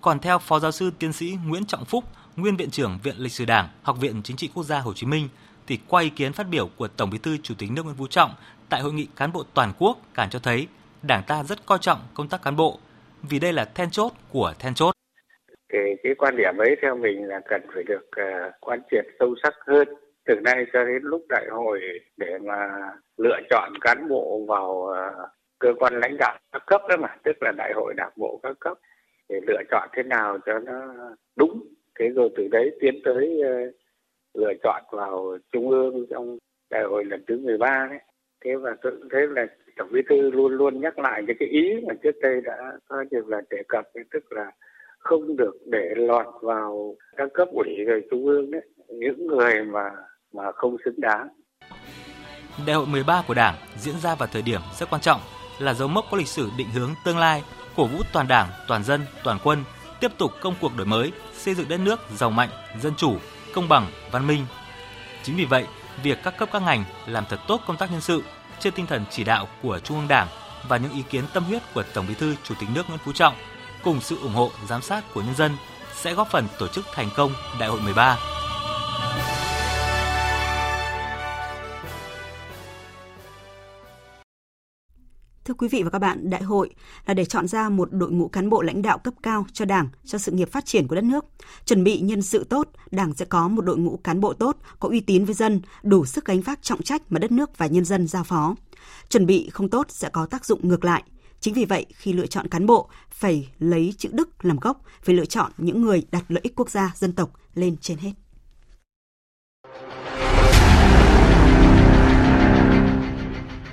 còn theo Phó giáo sư tiến sĩ Nguyễn Trọng Phúc, nguyên viện trưởng Viện Lịch sử Đảng, Học viện Chính trị Quốc gia Hồ Chí Minh, thì qua ý kiến phát biểu của Tổng Bí thư Chủ tịch nước Nguyễn Phú Trọng tại hội nghị cán bộ toàn quốc càng cho thấy Đảng ta rất coi trọng công tác cán bộ vì đây là then chốt của then chốt. Cái, cái quan điểm ấy theo mình là cần phải được uh, quan triệt sâu sắc hơn từ nay cho đến lúc đại hội để mà lựa chọn cán bộ vào uh, cơ quan lãnh đạo các cấp đó mà tức là đại hội đảng bộ các cấp để lựa chọn thế nào cho nó đúng. Thế rồi từ đấy tiến tới uh, lựa chọn vào trung ương trong đại hội lần thứ 13 đấy. Thế và thế là tổng bí thư luôn luôn nhắc lại những cái ý mà trước đây đã coi như là đề cập tức là không được để lọt vào các cấp ủy rồi trung ương đấy những người mà mà không xứng đáng. Đại hội 13 của Đảng diễn ra vào thời điểm rất quan trọng là dấu mốc có lịch sử định hướng tương lai, cổ vũ toàn Đảng, toàn dân, toàn quân tiếp tục công cuộc đổi mới, xây dựng đất nước giàu mạnh, dân chủ, công bằng, văn minh. Chính vì vậy, việc các cấp các ngành làm thật tốt công tác nhân sự trên tinh thần chỉ đạo của Trung ương Đảng và những ý kiến tâm huyết của Tổng Bí thư Chủ tịch nước Nguyễn Phú Trọng cùng sự ủng hộ giám sát của nhân dân sẽ góp phần tổ chức thành công Đại hội 13. Thưa quý vị và các bạn, đại hội là để chọn ra một đội ngũ cán bộ lãnh đạo cấp cao cho Đảng, cho sự nghiệp phát triển của đất nước. Chuẩn bị nhân sự tốt, Đảng sẽ có một đội ngũ cán bộ tốt, có uy tín với dân, đủ sức gánh vác trọng trách mà đất nước và nhân dân giao phó. Chuẩn bị không tốt sẽ có tác dụng ngược lại. Chính vì vậy, khi lựa chọn cán bộ, phải lấy chữ đức làm gốc, phải lựa chọn những người đặt lợi ích quốc gia, dân tộc lên trên hết.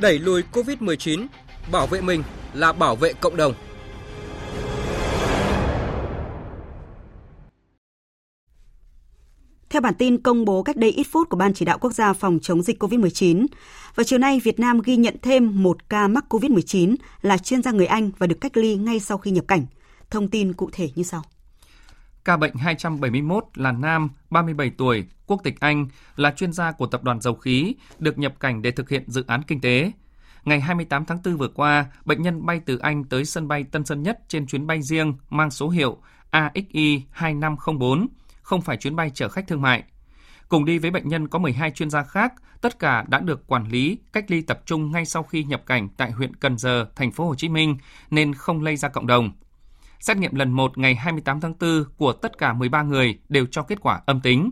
Đẩy lùi COVID-19 bảo vệ mình là bảo vệ cộng đồng. Theo bản tin công bố cách đây ít phút của Ban Chỉ đạo Quốc gia phòng chống dịch COVID-19, vào chiều nay Việt Nam ghi nhận thêm một ca mắc COVID-19 là chuyên gia người Anh và được cách ly ngay sau khi nhập cảnh. Thông tin cụ thể như sau. Ca bệnh 271 là nam, 37 tuổi, quốc tịch Anh, là chuyên gia của tập đoàn dầu khí, được nhập cảnh để thực hiện dự án kinh tế. Ngày 28 tháng 4 vừa qua, bệnh nhân bay từ Anh tới sân bay Tân Sơn Nhất trên chuyến bay riêng mang số hiệu AXI 2504, không phải chuyến bay chở khách thương mại. Cùng đi với bệnh nhân có 12 chuyên gia khác, tất cả đã được quản lý, cách ly tập trung ngay sau khi nhập cảnh tại huyện Cần Giờ, thành phố Hồ Chí Minh nên không lây ra cộng đồng. Xét nghiệm lần 1 ngày 28 tháng 4 của tất cả 13 người đều cho kết quả âm tính.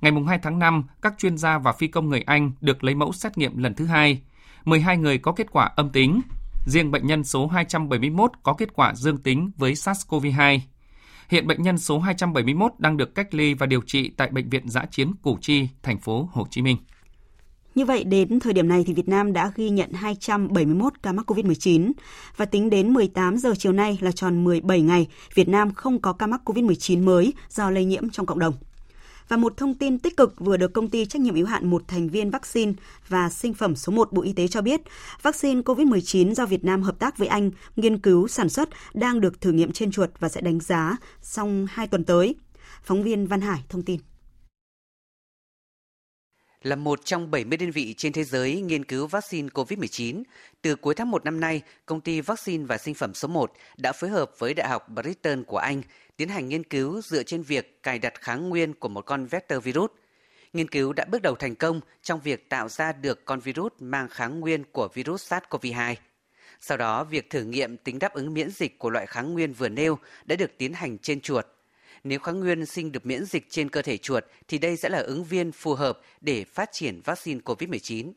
Ngày 2 tháng 5, các chuyên gia và phi công người Anh được lấy mẫu xét nghiệm lần thứ hai. 12 người có kết quả âm tính. Riêng bệnh nhân số 271 có kết quả dương tính với SARS-CoV-2. Hiện bệnh nhân số 271 đang được cách ly và điều trị tại bệnh viện Giã chiến Củ Chi, thành phố Hồ Chí Minh. Như vậy, đến thời điểm này thì Việt Nam đã ghi nhận 271 ca mắc COVID-19 và tính đến 18 giờ chiều nay là tròn 17 ngày, Việt Nam không có ca mắc COVID-19 mới do lây nhiễm trong cộng đồng. Và một thông tin tích cực vừa được công ty trách nhiệm hữu hạn một thành viên vaccine và sinh phẩm số 1 Bộ Y tế cho biết, vaccine COVID-19 do Việt Nam hợp tác với Anh nghiên cứu sản xuất đang được thử nghiệm trên chuột và sẽ đánh giá trong 2 tuần tới. Phóng viên Văn Hải thông tin là một trong 70 đơn vị trên thế giới nghiên cứu vaccine COVID-19. Từ cuối tháng 1 năm nay, công ty vaccine và sinh phẩm số 1 đã phối hợp với Đại học Brighton của Anh tiến hành nghiên cứu dựa trên việc cài đặt kháng nguyên của một con vector virus. Nghiên cứu đã bước đầu thành công trong việc tạo ra được con virus mang kháng nguyên của virus SARS-CoV-2. Sau đó, việc thử nghiệm tính đáp ứng miễn dịch của loại kháng nguyên vừa nêu đã được tiến hành trên chuột. Nếu kháng nguyên sinh được miễn dịch trên cơ thể chuột thì đây sẽ là ứng viên phù hợp để phát triển vaccine COVID-19.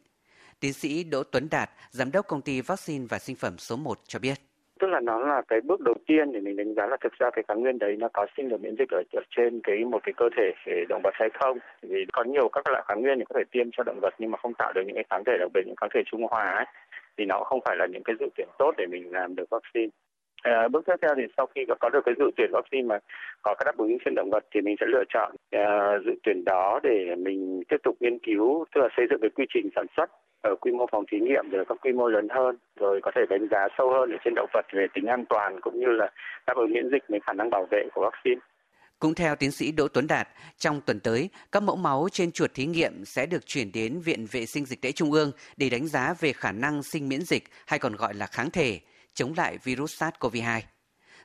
Tiến sĩ Đỗ Tuấn Đạt, giám đốc công ty vaccine và sinh phẩm số 1 cho biết tức là nó là cái bước đầu tiên để mình đánh giá là thực ra cái kháng nguyên đấy nó có sinh được miễn dịch ở, ở trên cái một cái cơ thể để động vật hay không. Vì có nhiều các loại kháng nguyên thì có thể tiêm cho động vật nhưng mà không tạo được những cái kháng thể đặc biệt những kháng thể trung hòa ấy, thì nó không phải là những cái dự tuyển tốt để mình làm được vaccine. À, bước tiếp theo thì sau khi có được cái dự tuyển vaccine mà có cái đáp ứng trên động vật thì mình sẽ lựa chọn uh, dự tuyển đó để mình tiếp tục nghiên cứu tức là xây dựng cái quy trình sản xuất ở quy mô phòng thí nghiệm rồi các quy mô lớn hơn rồi có thể đánh giá sâu hơn ở trên động vật về tính an toàn cũng như là đáp ứng miễn dịch với khả năng bảo vệ của vaccine. Cũng theo tiến sĩ Đỗ Tuấn Đạt, trong tuần tới, các mẫu máu trên chuột thí nghiệm sẽ được chuyển đến Viện Vệ sinh Dịch tễ Trung ương để đánh giá về khả năng sinh miễn dịch hay còn gọi là kháng thể chống lại virus SARS-CoV-2.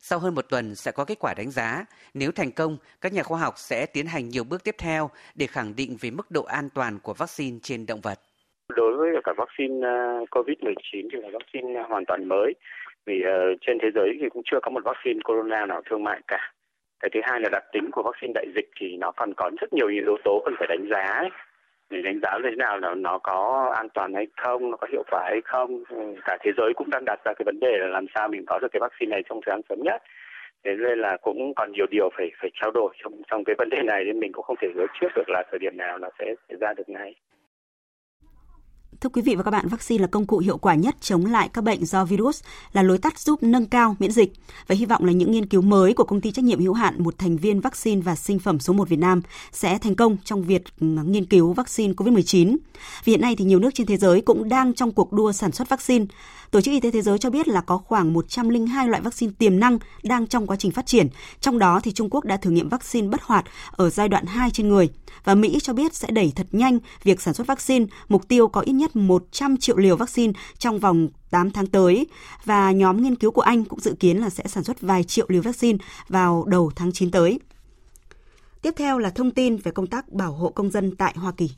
Sau hơn một tuần sẽ có kết quả đánh giá. Nếu thành công, các nhà khoa học sẽ tiến hành nhiều bước tiếp theo để khẳng định về mức độ an toàn của vaccine trên động vật. Đối với cả vaccine ờ, COVID-19 thì là vaccine hoàn toàn mới. Vì uh, trên thế giới thì cũng chưa có một vaccine corona nào thương mại cả. Cái thứ hai là đặc tính của vaccine đại dịch thì nó còn có rất nhiều yếu tố cần phải đánh giá ấy để đánh giá thế nào là nó có an toàn hay không, nó có hiệu quả hay không. Ừ, cả thế giới cũng đang đặt ra cái vấn đề là làm sao mình có được cái vaccine này trong thời gian sớm nhất. Thế nên là cũng còn nhiều điều phải phải trao đổi trong trong cái vấn đề này nên mình cũng không thể hứa trước được là thời điểm nào nó sẽ xảy ra được ngay. Thưa quý vị và các bạn, vaccine là công cụ hiệu quả nhất chống lại các bệnh do virus, là lối tắt giúp nâng cao miễn dịch. Và hy vọng là những nghiên cứu mới của công ty trách nhiệm hữu hạn một thành viên vaccine và sinh phẩm số 1 Việt Nam sẽ thành công trong việc ừ, nghiên cứu vaccine COVID-19. Vì hiện nay thì nhiều nước trên thế giới cũng đang trong cuộc đua sản xuất vaccine. Tổ chức Y tế Thế giới cho biết là có khoảng 102 loại vaccine tiềm năng đang trong quá trình phát triển. Trong đó thì Trung Quốc đã thử nghiệm vaccine bất hoạt ở giai đoạn 2 trên người. Và Mỹ cho biết sẽ đẩy thật nhanh việc sản xuất vaccine, mục tiêu có ít nhất 100 triệu liều vaccine trong vòng 8 tháng tới. Và nhóm nghiên cứu của Anh cũng dự kiến là sẽ sản xuất vài triệu liều vaccine vào đầu tháng 9 tới. Tiếp theo là thông tin về công tác bảo hộ công dân tại Hoa Kỳ.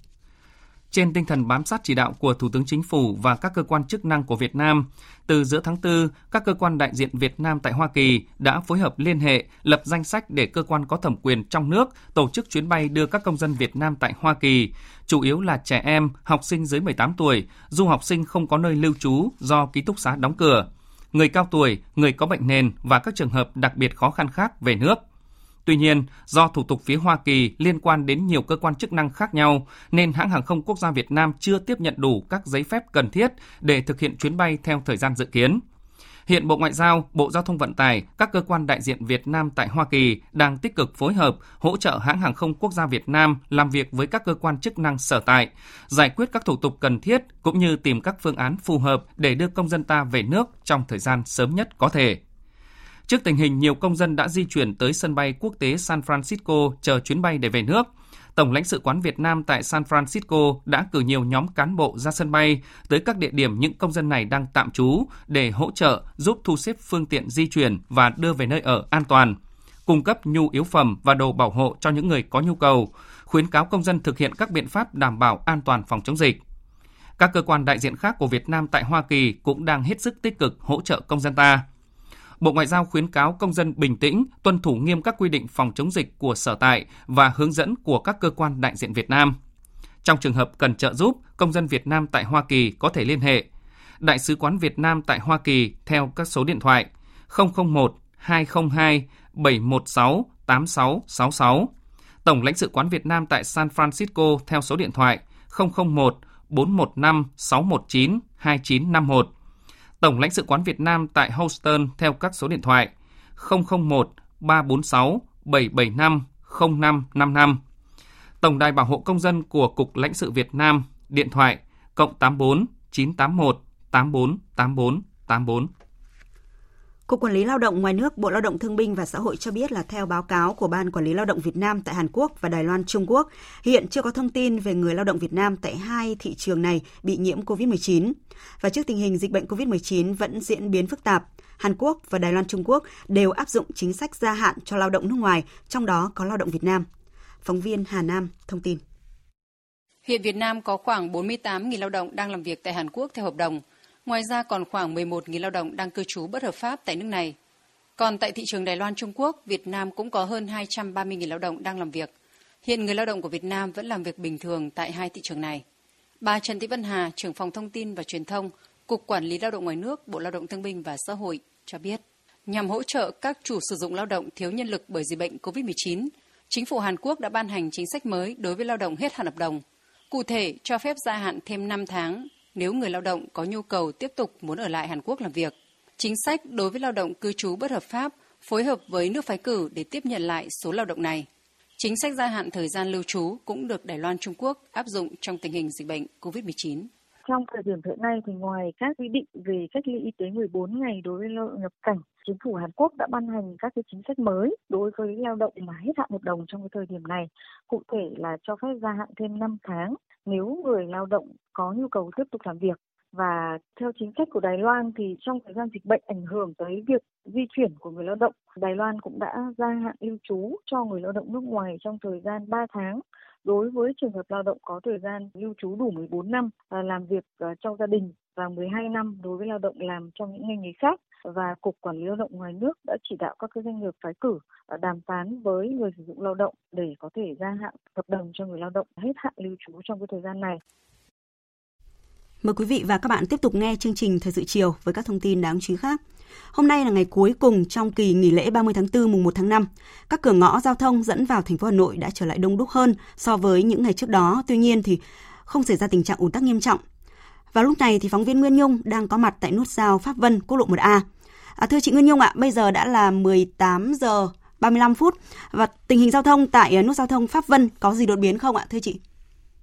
Trên tinh thần bám sát chỉ đạo của Thủ tướng Chính phủ và các cơ quan chức năng của Việt Nam, từ giữa tháng 4, các cơ quan đại diện Việt Nam tại Hoa Kỳ đã phối hợp liên hệ, lập danh sách để cơ quan có thẩm quyền trong nước tổ chức chuyến bay đưa các công dân Việt Nam tại Hoa Kỳ, chủ yếu là trẻ em, học sinh dưới 18 tuổi, du học sinh không có nơi lưu trú do ký túc xá đóng cửa, người cao tuổi, người có bệnh nền và các trường hợp đặc biệt khó khăn khác về nước. Tuy nhiên, do thủ tục phía Hoa Kỳ liên quan đến nhiều cơ quan chức năng khác nhau, nên hãng hàng không quốc gia Việt Nam chưa tiếp nhận đủ các giấy phép cần thiết để thực hiện chuyến bay theo thời gian dự kiến. Hiện Bộ Ngoại giao, Bộ Giao thông Vận tải, các cơ quan đại diện Việt Nam tại Hoa Kỳ đang tích cực phối hợp hỗ trợ hãng hàng không quốc gia Việt Nam làm việc với các cơ quan chức năng sở tại, giải quyết các thủ tục cần thiết cũng như tìm các phương án phù hợp để đưa công dân ta về nước trong thời gian sớm nhất có thể. Trước tình hình nhiều công dân đã di chuyển tới sân bay quốc tế San Francisco chờ chuyến bay để về nước, Tổng lãnh sự quán Việt Nam tại San Francisco đã cử nhiều nhóm cán bộ ra sân bay tới các địa điểm những công dân này đang tạm trú để hỗ trợ giúp thu xếp phương tiện di chuyển và đưa về nơi ở an toàn, cung cấp nhu yếu phẩm và đồ bảo hộ cho những người có nhu cầu, khuyến cáo công dân thực hiện các biện pháp đảm bảo an toàn phòng chống dịch. Các cơ quan đại diện khác của Việt Nam tại Hoa Kỳ cũng đang hết sức tích cực hỗ trợ công dân ta. Bộ Ngoại giao khuyến cáo công dân bình tĩnh, tuân thủ nghiêm các quy định phòng chống dịch của sở tại và hướng dẫn của các cơ quan đại diện Việt Nam. Trong trường hợp cần trợ giúp, công dân Việt Nam tại Hoa Kỳ có thể liên hệ Đại sứ quán Việt Nam tại Hoa Kỳ theo các số điện thoại 001 202 716 8666. Tổng lãnh sự quán Việt Nam tại San Francisco theo số điện thoại 001 415 619 2951 Tổng lãnh sự quán Việt Nam tại Houston theo các số điện thoại 001 346 775 0555. Tổng đài bảo hộ công dân của Cục lãnh sự Việt Nam, điện thoại cộng 84 981 84 84 84. Cục Quản lý Lao động ngoài nước, Bộ Lao động Thương binh và Xã hội cho biết là theo báo cáo của Ban Quản lý Lao động Việt Nam tại Hàn Quốc và Đài Loan Trung Quốc, hiện chưa có thông tin về người lao động Việt Nam tại hai thị trường này bị nhiễm COVID-19. Và trước tình hình dịch bệnh COVID-19 vẫn diễn biến phức tạp, Hàn Quốc và Đài Loan Trung Quốc đều áp dụng chính sách gia hạn cho lao động nước ngoài, trong đó có lao động Việt Nam. Phóng viên Hà Nam thông tin. Hiện Việt Nam có khoảng 48.000 lao động đang làm việc tại Hàn Quốc theo hợp đồng – Ngoài ra còn khoảng 11.000 lao động đang cư trú bất hợp pháp tại nước này. Còn tại thị trường Đài Loan Trung Quốc, Việt Nam cũng có hơn 230.000 lao động đang làm việc. Hiện người lao động của Việt Nam vẫn làm việc bình thường tại hai thị trường này. Bà Trần Thị Vân Hà, trưởng phòng thông tin và truyền thông, Cục Quản lý Lao động ngoài nước, Bộ Lao động Thương binh và Xã hội cho biết, nhằm hỗ trợ các chủ sử dụng lao động thiếu nhân lực bởi dịch bệnh COVID-19, chính phủ Hàn Quốc đã ban hành chính sách mới đối với lao động hết hạn hợp đồng. Cụ thể, cho phép gia hạn thêm 5 tháng nếu người lao động có nhu cầu tiếp tục muốn ở lại Hàn Quốc làm việc. Chính sách đối với lao động cư trú bất hợp pháp phối hợp với nước phái cử để tiếp nhận lại số lao động này. Chính sách gia hạn thời gian lưu trú cũng được Đài Loan Trung Quốc áp dụng trong tình hình dịch bệnh COVID-19. Trong thời điểm hiện nay thì ngoài các quy định về cách ly y tế 14 ngày đối với lao động nhập cảnh, chính phủ Hàn Quốc đã ban hành các cái chính sách mới đối với lao động mà hết hạn hợp đồng trong cái thời điểm này. Cụ thể là cho phép gia hạn thêm 5 tháng nếu người lao động có nhu cầu tiếp tục làm việc và theo chính sách của Đài Loan thì trong thời gian dịch bệnh ảnh hưởng tới việc di chuyển của người lao động, Đài Loan cũng đã gia hạn lưu trú cho người lao động nước ngoài trong thời gian 3 tháng đối với trường hợp lao động có thời gian lưu trú đủ 14 năm à, làm việc à, trong gia đình và 12 năm đối với lao động làm trong những ngành nghề khác và cục quản lý lao động ngoài nước đã chỉ đạo các doanh nghiệp phái cử à, đàm phán với người sử dụng lao động để có thể gia hạn hợp đồng cho người lao động hết hạn lưu trú trong cái thời gian này. Mời quý vị và các bạn tiếp tục nghe chương trình Thời sự chiều với các thông tin đáng chú ý khác. Hôm nay là ngày cuối cùng trong kỳ nghỉ lễ 30 tháng 4 mùng 1 tháng 5. Các cửa ngõ giao thông dẫn vào thành phố Hà Nội đã trở lại đông đúc hơn so với những ngày trước đó. Tuy nhiên thì không xảy ra tình trạng ùn tắc nghiêm trọng. Vào lúc này thì phóng viên Nguyên Nhung đang có mặt tại nút giao Pháp Vân, quốc lộ 1A. À, thưa chị Nguyên Nhung ạ, bây giờ đã là 18 giờ 35 phút và tình hình giao thông tại à, nút giao thông Pháp Vân có gì đột biến không ạ thưa chị?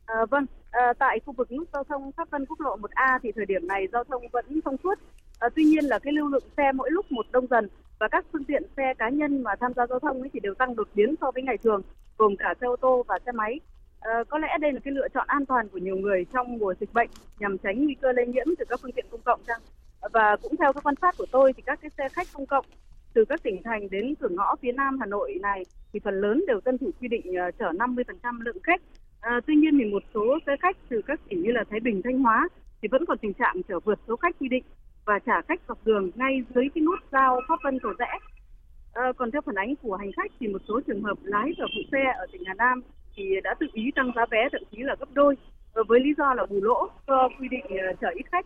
À, vâng, à, tại khu vực nút giao thông Pháp Vân quốc lộ 1A thì thời điểm này giao thông vẫn thông suốt. À, tuy nhiên là cái lưu lượng xe mỗi lúc một đông dần và các phương tiện xe cá nhân mà tham gia giao thông ấy thì đều tăng đột biến so với ngày thường, gồm cả xe ô tô và xe máy. À, có lẽ đây là cái lựa chọn an toàn của nhiều người trong mùa dịch bệnh nhằm tránh nguy cơ lây nhiễm từ các phương tiện công cộng chăng? Và cũng theo các quan sát của tôi thì các cái xe khách công cộng từ các tỉnh thành đến cửa ngõ phía Nam Hà Nội này thì phần lớn đều tuân thủ quy định uh, chở 50% lượng khách. À, tuy nhiên thì một số xe khách từ các tỉnh như là Thái Bình, Thanh Hóa thì vẫn còn tình trạng chở vượt số khách quy định và trả khách dọc đường ngay dưới cái nút giao Pháp Vân cầu rẽ. À, còn theo phản ánh của hành khách thì một số trường hợp lái và phụ xe ở tỉnh Hà Nam thì đã tự ý tăng giá vé thậm chí là gấp đôi ờ, với lý do là bù lỗ do quy định ờ, chở ít khách.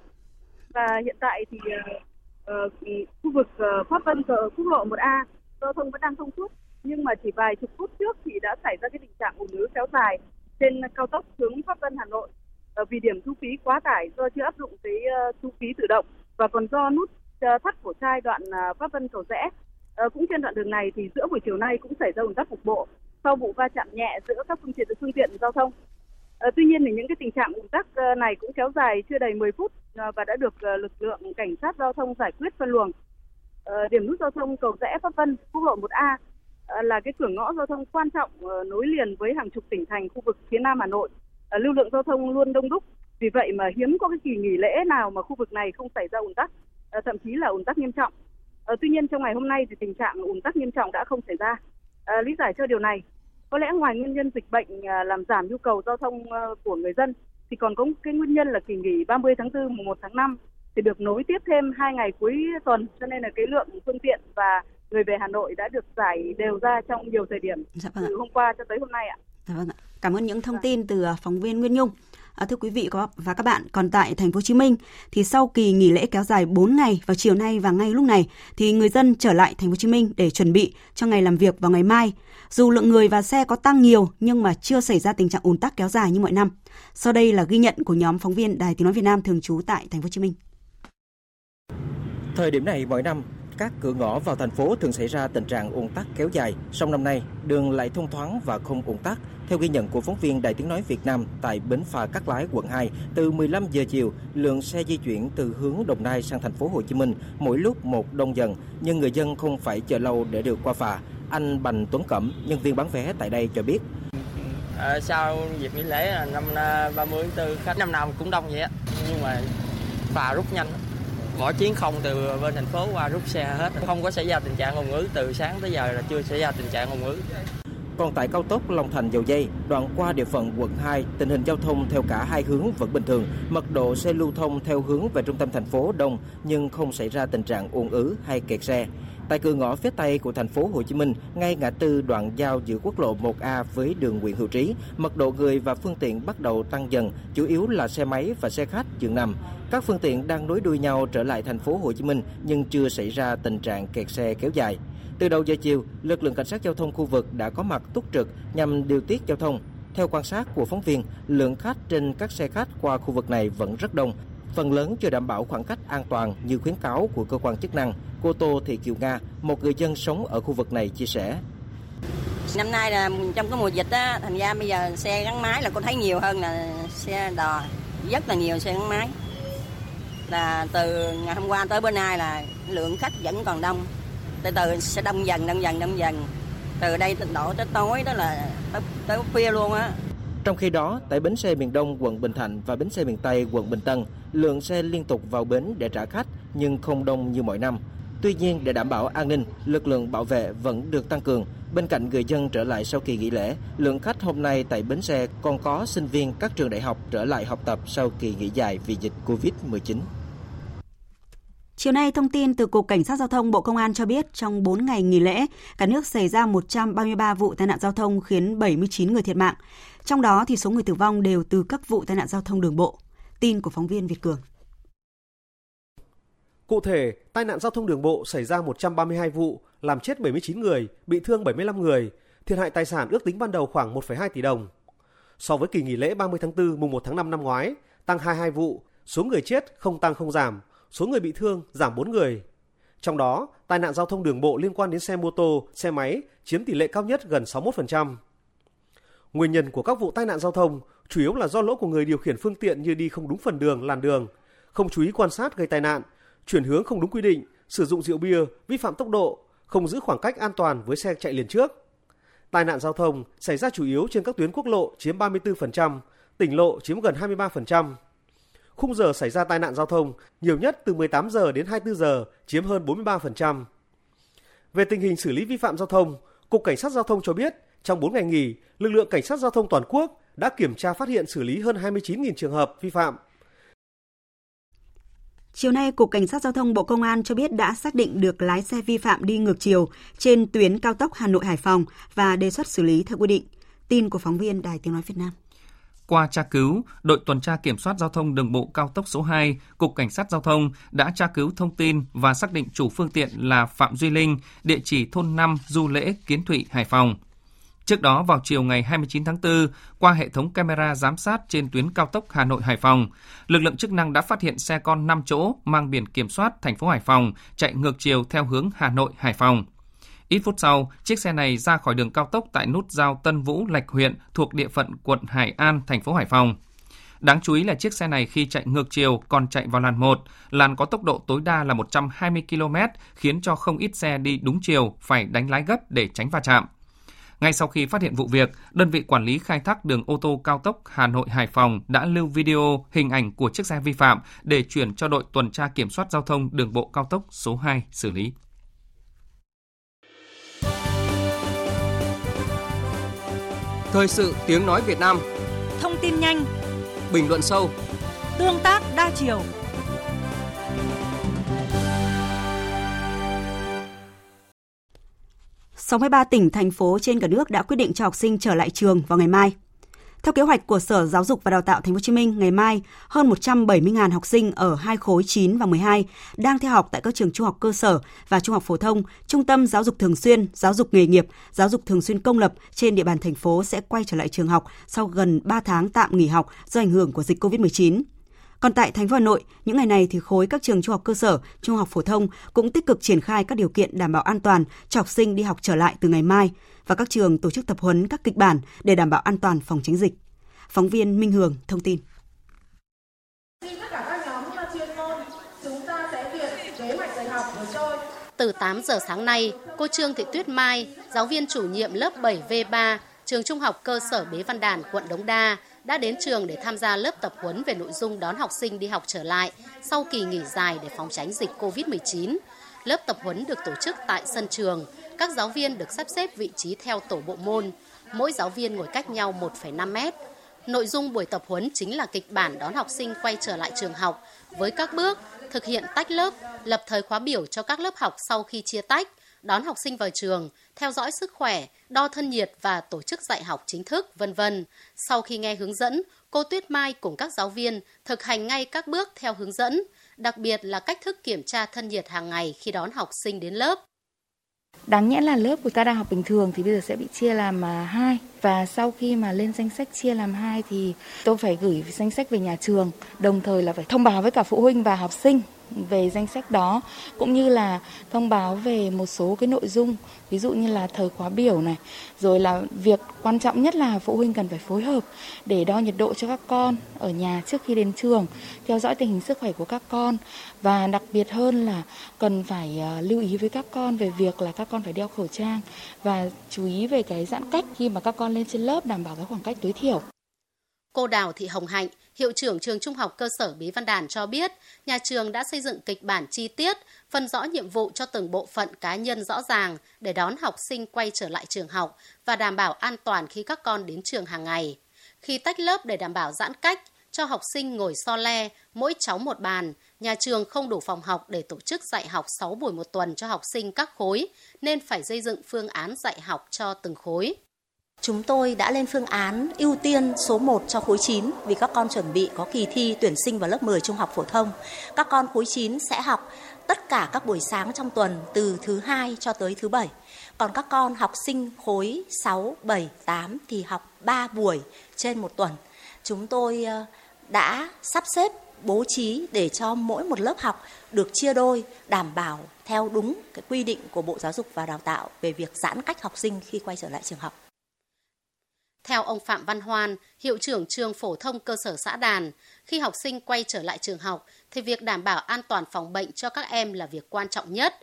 Và hiện tại thì uh, khu vực uh, Pháp Vân quốc lộ 1A giao thông vẫn đang thông suốt. Nhưng mà chỉ vài chục phút trước thì đã xảy ra cái tình trạng ùn ứ kéo dài trên cao tốc hướng Pháp Vân Hà Nội. Uh, vì điểm thu phí quá tải do chưa áp dụng cái uh, thu phí tự động và còn do nút ờ, thắt cổ trai đoạn ờ, Pháp Vân cầu rẽ ờ, cũng trên đoạn đường này thì giữa buổi chiều nay cũng xảy ra ủng tắc cục bộ sau vụ va chạm nhẹ giữa các phương tiện phương tiện giao thông À, tuy nhiên thì những cái tình trạng ủng tắc này cũng kéo dài chưa đầy 10 phút và đã được lực lượng cảnh sát giao thông giải quyết phân luồng. À, điểm nút giao thông cầu rẽ Pháp Vân, quốc lộ 1A là cái cửa ngõ giao thông quan trọng nối liền với hàng chục tỉnh thành khu vực phía Nam Hà Nội. Lưu lượng giao thông luôn đông đúc. Vì vậy mà hiếm có cái kỳ nghỉ lễ nào mà khu vực này không xảy ra ùn tắc, à, thậm chí là ùn tắc nghiêm trọng. À, tuy nhiên trong ngày hôm nay thì tình trạng ùn tắc nghiêm trọng đã không xảy ra. À, lý giải cho điều này có lẽ ngoài nguyên nhân dịch bệnh à, làm giảm nhu cầu giao thông à, của người dân thì còn có cái nguyên nhân là kỳ nghỉ 30 tháng 4 mùng 1 tháng 5 thì được nối tiếp thêm hai ngày cuối tuần cho nên là cái lượng phương tiện và người về Hà Nội đã được giải đều ra trong nhiều thời điểm dạ vâng từ hôm qua cho tới hôm nay ạ. Dạ vâng ạ. Cảm ơn những thông tin từ à, phóng viên Nguyên Nhung. À, thưa quý vị và các bạn, còn tại thành phố Hồ Chí Minh thì sau kỳ nghỉ lễ kéo dài 4 ngày vào chiều nay và ngay lúc này thì người dân trở lại thành phố Hồ Chí Minh để chuẩn bị cho ngày làm việc vào ngày mai. Dù lượng người và xe có tăng nhiều nhưng mà chưa xảy ra tình trạng ùn tắc kéo dài như mọi năm. Sau đây là ghi nhận của nhóm phóng viên Đài Tiếng nói Việt Nam thường trú tại thành phố Hồ Chí Minh. Thời điểm này mỗi năm, các cửa ngõ vào thành phố thường xảy ra tình trạng ùn tắc kéo dài. Song năm nay, đường lại thông thoáng và không ùn tắc. Theo ghi nhận của phóng viên Đài Tiếng Nói Việt Nam tại bến phà Cát Lái, quận 2, từ 15 giờ chiều, lượng xe di chuyển từ hướng Đồng Nai sang thành phố Hồ Chí Minh mỗi lúc một đông dần, nhưng người dân không phải chờ lâu để được qua phà. Anh Bành Tuấn Cẩm, nhân viên bán vé tại đây cho biết. À, sau dịp nghỉ lễ năm ờ, 30/4, khách năm nào cũng đông vậy á, nhưng mà phà rút nhanh mỗi chuyến không từ bên thành phố qua rút xe hết. Không có xảy ra tình trạng ủng ứ từ sáng tới giờ là chưa xảy ra tình trạng ủng ứ còn tại cao tốc Long Thành Dầu Dây, đoạn qua địa phận quận 2, tình hình giao thông theo cả hai hướng vẫn bình thường, mật độ xe lưu thông theo hướng về trung tâm thành phố đông nhưng không xảy ra tình trạng ùn ứ hay kẹt xe. Tại cửa ngõ phía tây của thành phố Hồ Chí Minh, ngay ngã tư đoạn giao giữa quốc lộ 1A với đường Nguyễn Hữu Trí, mật độ người và phương tiện bắt đầu tăng dần, chủ yếu là xe máy và xe khách dừng nằm. Các phương tiện đang nối đuôi nhau trở lại thành phố Hồ Chí Minh nhưng chưa xảy ra tình trạng kẹt xe kéo dài. Từ đầu giờ chiều, lực lượng cảnh sát giao thông khu vực đã có mặt túc trực nhằm điều tiết giao thông. Theo quan sát của phóng viên, lượng khách trên các xe khách qua khu vực này vẫn rất đông, phần lớn chưa đảm bảo khoảng cách an toàn như khuyến cáo của cơ quan chức năng. Cô Tô Thị Kiều Nga, một người dân sống ở khu vực này chia sẻ. Năm nay là trong cái mùa dịch á, thành ra bây giờ xe gắn máy là cô thấy nhiều hơn là xe đò, rất là nhiều xe gắn máy. Là từ ngày hôm qua tới bữa nay là lượng khách vẫn còn đông. Từ từ sẽ đông dần, đông dần, đông dần. Từ đây đổ tới tối đó là tới, tới khuya luôn á. Trong khi đó, tại bến xe miền Đông quận Bình Thạnh và bến xe miền Tây quận Bình Tân, lượng xe liên tục vào bến để trả khách nhưng không đông như mọi năm. Tuy nhiên, để đảm bảo an ninh, lực lượng bảo vệ vẫn được tăng cường. Bên cạnh người dân trở lại sau kỳ nghỉ lễ, lượng khách hôm nay tại bến xe còn có sinh viên các trường đại học trở lại học tập sau kỳ nghỉ dài vì dịch Covid-19. Chiều nay, thông tin từ Cục Cảnh sát Giao thông Bộ Công an cho biết trong 4 ngày nghỉ lễ, cả nước xảy ra 133 vụ tai nạn giao thông khiến 79 người thiệt mạng. Trong đó thì số người tử vong đều từ các vụ tai nạn giao thông đường bộ. Tin của phóng viên Việt Cường. Cụ thể, tai nạn giao thông đường bộ xảy ra 132 vụ, làm chết 79 người, bị thương 75 người, thiệt hại tài sản ước tính ban đầu khoảng 1,2 tỷ đồng. So với kỳ nghỉ lễ 30 tháng 4 mùng 1 tháng 5 năm ngoái, tăng 22 vụ, số người chết không tăng không giảm, số người bị thương giảm 4 người. Trong đó, tai nạn giao thông đường bộ liên quan đến xe mô tô, xe máy chiếm tỷ lệ cao nhất gần 61%. Nguyên nhân của các vụ tai nạn giao thông chủ yếu là do lỗi của người điều khiển phương tiện như đi không đúng phần đường, làn đường, không chú ý quan sát gây tai nạn, chuyển hướng không đúng quy định, sử dụng rượu bia, vi phạm tốc độ, không giữ khoảng cách an toàn với xe chạy liền trước. Tai nạn giao thông xảy ra chủ yếu trên các tuyến quốc lộ chiếm 34%, tỉnh lộ chiếm gần 23%. Khung giờ xảy ra tai nạn giao thông nhiều nhất từ 18 giờ đến 24 giờ chiếm hơn 43%. Về tình hình xử lý vi phạm giao thông, Cục Cảnh sát Giao thông cho biết trong 4 ngày nghỉ, lực lượng Cảnh sát Giao thông toàn quốc đã kiểm tra phát hiện xử lý hơn 29.000 trường hợp vi phạm. Chiều nay, Cục Cảnh sát Giao thông Bộ Công an cho biết đã xác định được lái xe vi phạm đi ngược chiều trên tuyến cao tốc Hà Nội Hải Phòng và đề xuất xử lý theo quy định. Tin của phóng viên Đài Tiếng nói Việt Nam. Qua tra cứu, đội tuần tra kiểm soát giao thông đường bộ cao tốc số 2, Cục Cảnh sát Giao thông đã tra cứu thông tin và xác định chủ phương tiện là Phạm Duy Linh, địa chỉ thôn 5, Du Lễ, Kiến Thụy, Hải Phòng. Trước đó vào chiều ngày 29 tháng 4, qua hệ thống camera giám sát trên tuyến cao tốc Hà Nội Hải Phòng, lực lượng chức năng đã phát hiện xe con 5 chỗ mang biển kiểm soát thành phố Hải Phòng chạy ngược chiều theo hướng Hà Nội Hải Phòng. Ít phút sau, chiếc xe này ra khỏi đường cao tốc tại nút giao Tân Vũ Lạch huyện thuộc địa phận quận Hải An, thành phố Hải Phòng. Đáng chú ý là chiếc xe này khi chạy ngược chiều còn chạy vào làn 1, làn có tốc độ tối đa là 120 km, khiến cho không ít xe đi đúng chiều phải đánh lái gấp để tránh va chạm. Ngay sau khi phát hiện vụ việc, đơn vị quản lý khai thác đường ô tô cao tốc Hà Nội Hải Phòng đã lưu video hình ảnh của chiếc xe vi phạm để chuyển cho đội tuần tra kiểm soát giao thông đường bộ cao tốc số 2 xử lý. Thời sự tiếng nói Việt Nam. Thông tin nhanh. Bình luận sâu. Tương tác đa chiều 63 tỉnh, thành phố trên cả nước đã quyết định cho học sinh trở lại trường vào ngày mai. Theo kế hoạch của Sở Giáo dục và Đào tạo Thành phố Hồ Chí Minh, ngày mai hơn 170.000 học sinh ở hai khối 9 và 12 đang theo học tại các trường trung học cơ sở và trung học phổ thông, trung tâm giáo dục thường xuyên, giáo dục nghề nghiệp, giáo dục thường xuyên công lập trên địa bàn thành phố sẽ quay trở lại trường học sau gần 3 tháng tạm nghỉ học do ảnh hưởng của dịch COVID-19. Còn tại thành phố Hà Nội, những ngày này thì khối các trường trung học cơ sở, trung học phổ thông cũng tích cực triển khai các điều kiện đảm bảo an toàn cho học sinh đi học trở lại từ ngày mai và các trường tổ chức tập huấn các kịch bản để đảm bảo an toàn phòng chống dịch. Phóng viên Minh Hường thông tin. Từ 8 giờ sáng nay, cô Trương Thị Tuyết Mai, giáo viên chủ nhiệm lớp 7V3, trường trung học cơ sở Bế Văn Đàn, quận Đống Đa, đã đến trường để tham gia lớp tập huấn về nội dung đón học sinh đi học trở lại sau kỳ nghỉ dài để phòng tránh dịch COVID-19. Lớp tập huấn được tổ chức tại sân trường, các giáo viên được sắp xếp vị trí theo tổ bộ môn, mỗi giáo viên ngồi cách nhau 1,5 mét. Nội dung buổi tập huấn chính là kịch bản đón học sinh quay trở lại trường học với các bước thực hiện tách lớp, lập thời khóa biểu cho các lớp học sau khi chia tách, đón học sinh vào trường, theo dõi sức khỏe, đo thân nhiệt và tổ chức dạy học chính thức, vân vân. Sau khi nghe hướng dẫn, cô Tuyết Mai cùng các giáo viên thực hành ngay các bước theo hướng dẫn, đặc biệt là cách thức kiểm tra thân nhiệt hàng ngày khi đón học sinh đến lớp. Đáng nhẽ là lớp của ta đang học bình thường thì bây giờ sẽ bị chia làm à, hai và sau khi mà lên danh sách chia làm hai thì tôi phải gửi danh sách về nhà trường, đồng thời là phải thông báo với cả phụ huynh và học sinh về danh sách đó cũng như là thông báo về một số cái nội dung ví dụ như là thời khóa biểu này rồi là việc quan trọng nhất là phụ huynh cần phải phối hợp để đo nhiệt độ cho các con ở nhà trước khi đến trường theo dõi tình hình sức khỏe của các con và đặc biệt hơn là cần phải ờ, lưu ý với các con về việc là các con phải đeo khẩu trang và chú ý về cái giãn cách khi mà các con lên trên lớp đảm bảo cái khoảng cách tối thiểu. Cô Đào Thị Hồng Hạnh, Hiệu trưởng trường Trung học cơ sở Bí Văn Đàn cho biết, nhà trường đã xây dựng kịch bản chi tiết, phân rõ nhiệm vụ cho từng bộ phận cá nhân rõ ràng để đón học sinh quay trở lại trường học và đảm bảo an toàn khi các con đến trường hàng ngày. Khi tách lớp để đảm bảo giãn cách, cho học sinh ngồi so le, mỗi cháu một bàn, nhà trường không đủ phòng học để tổ chức dạy học 6 buổi một tuần cho học sinh các khối, nên phải xây dựng phương án dạy học cho từng khối. Chúng tôi đã lên phương án ưu tiên số 1 cho khối 9 vì các con chuẩn bị có kỳ thi tuyển sinh vào lớp 10 trung học phổ thông. Các con khối 9 sẽ học tất cả các buổi sáng trong tuần từ thứ hai cho tới thứ bảy. Còn các con học sinh khối 6, 7, 8 thì học 3 buổi trên một tuần. Chúng tôi ờ, đã sắp xếp bố trí để cho mỗi một lớp học được chia đôi đảm bảo theo đúng cái quy định của Bộ Giáo dục và Đào tạo về việc giãn cách học sinh khi quay trở lại trường học. Theo ông Phạm Văn Hoan, hiệu trưởng trường phổ thông cơ sở xã Đàn, khi học sinh quay trở lại trường học thì việc đảm bảo an toàn phòng bệnh cho các em là việc quan trọng nhất.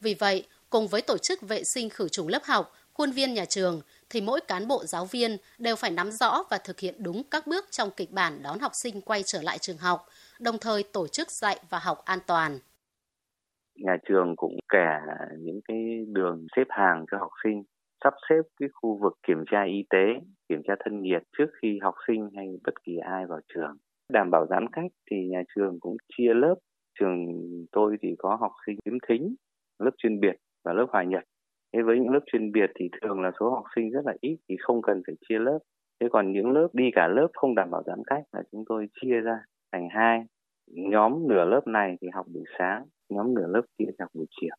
Vì vậy, cùng với tổ chức vệ sinh khử trùng lớp học, khuôn viên nhà trường thì mỗi cán bộ giáo viên đều phải nắm rõ và thực hiện đúng các bước trong kịch bản đón học sinh quay trở lại trường học, đồng thời tổ chức dạy và học an toàn. Nhà trường cũng kẻ những cái đường xếp hàng cho học sinh sắp xếp cái khu vực kiểm tra y tế, kiểm tra thân nhiệt trước khi học sinh hay bất kỳ ai vào trường. Đảm bảo giãn cách thì nhà trường cũng chia lớp. Trường tôi thì có học sinh khiếm thính, lớp chuyên biệt và lớp hòa nhập. Thế với những lớp chuyên biệt thì thường là số học sinh rất là ít thì không cần phải chia lớp. Thế còn những lớp đi cả lớp không đảm bảo giãn cách là chúng tôi chia ra thành hai. Nhóm nửa lớp này thì học buổi sáng, nhóm nửa lớp kia học buổi chiều.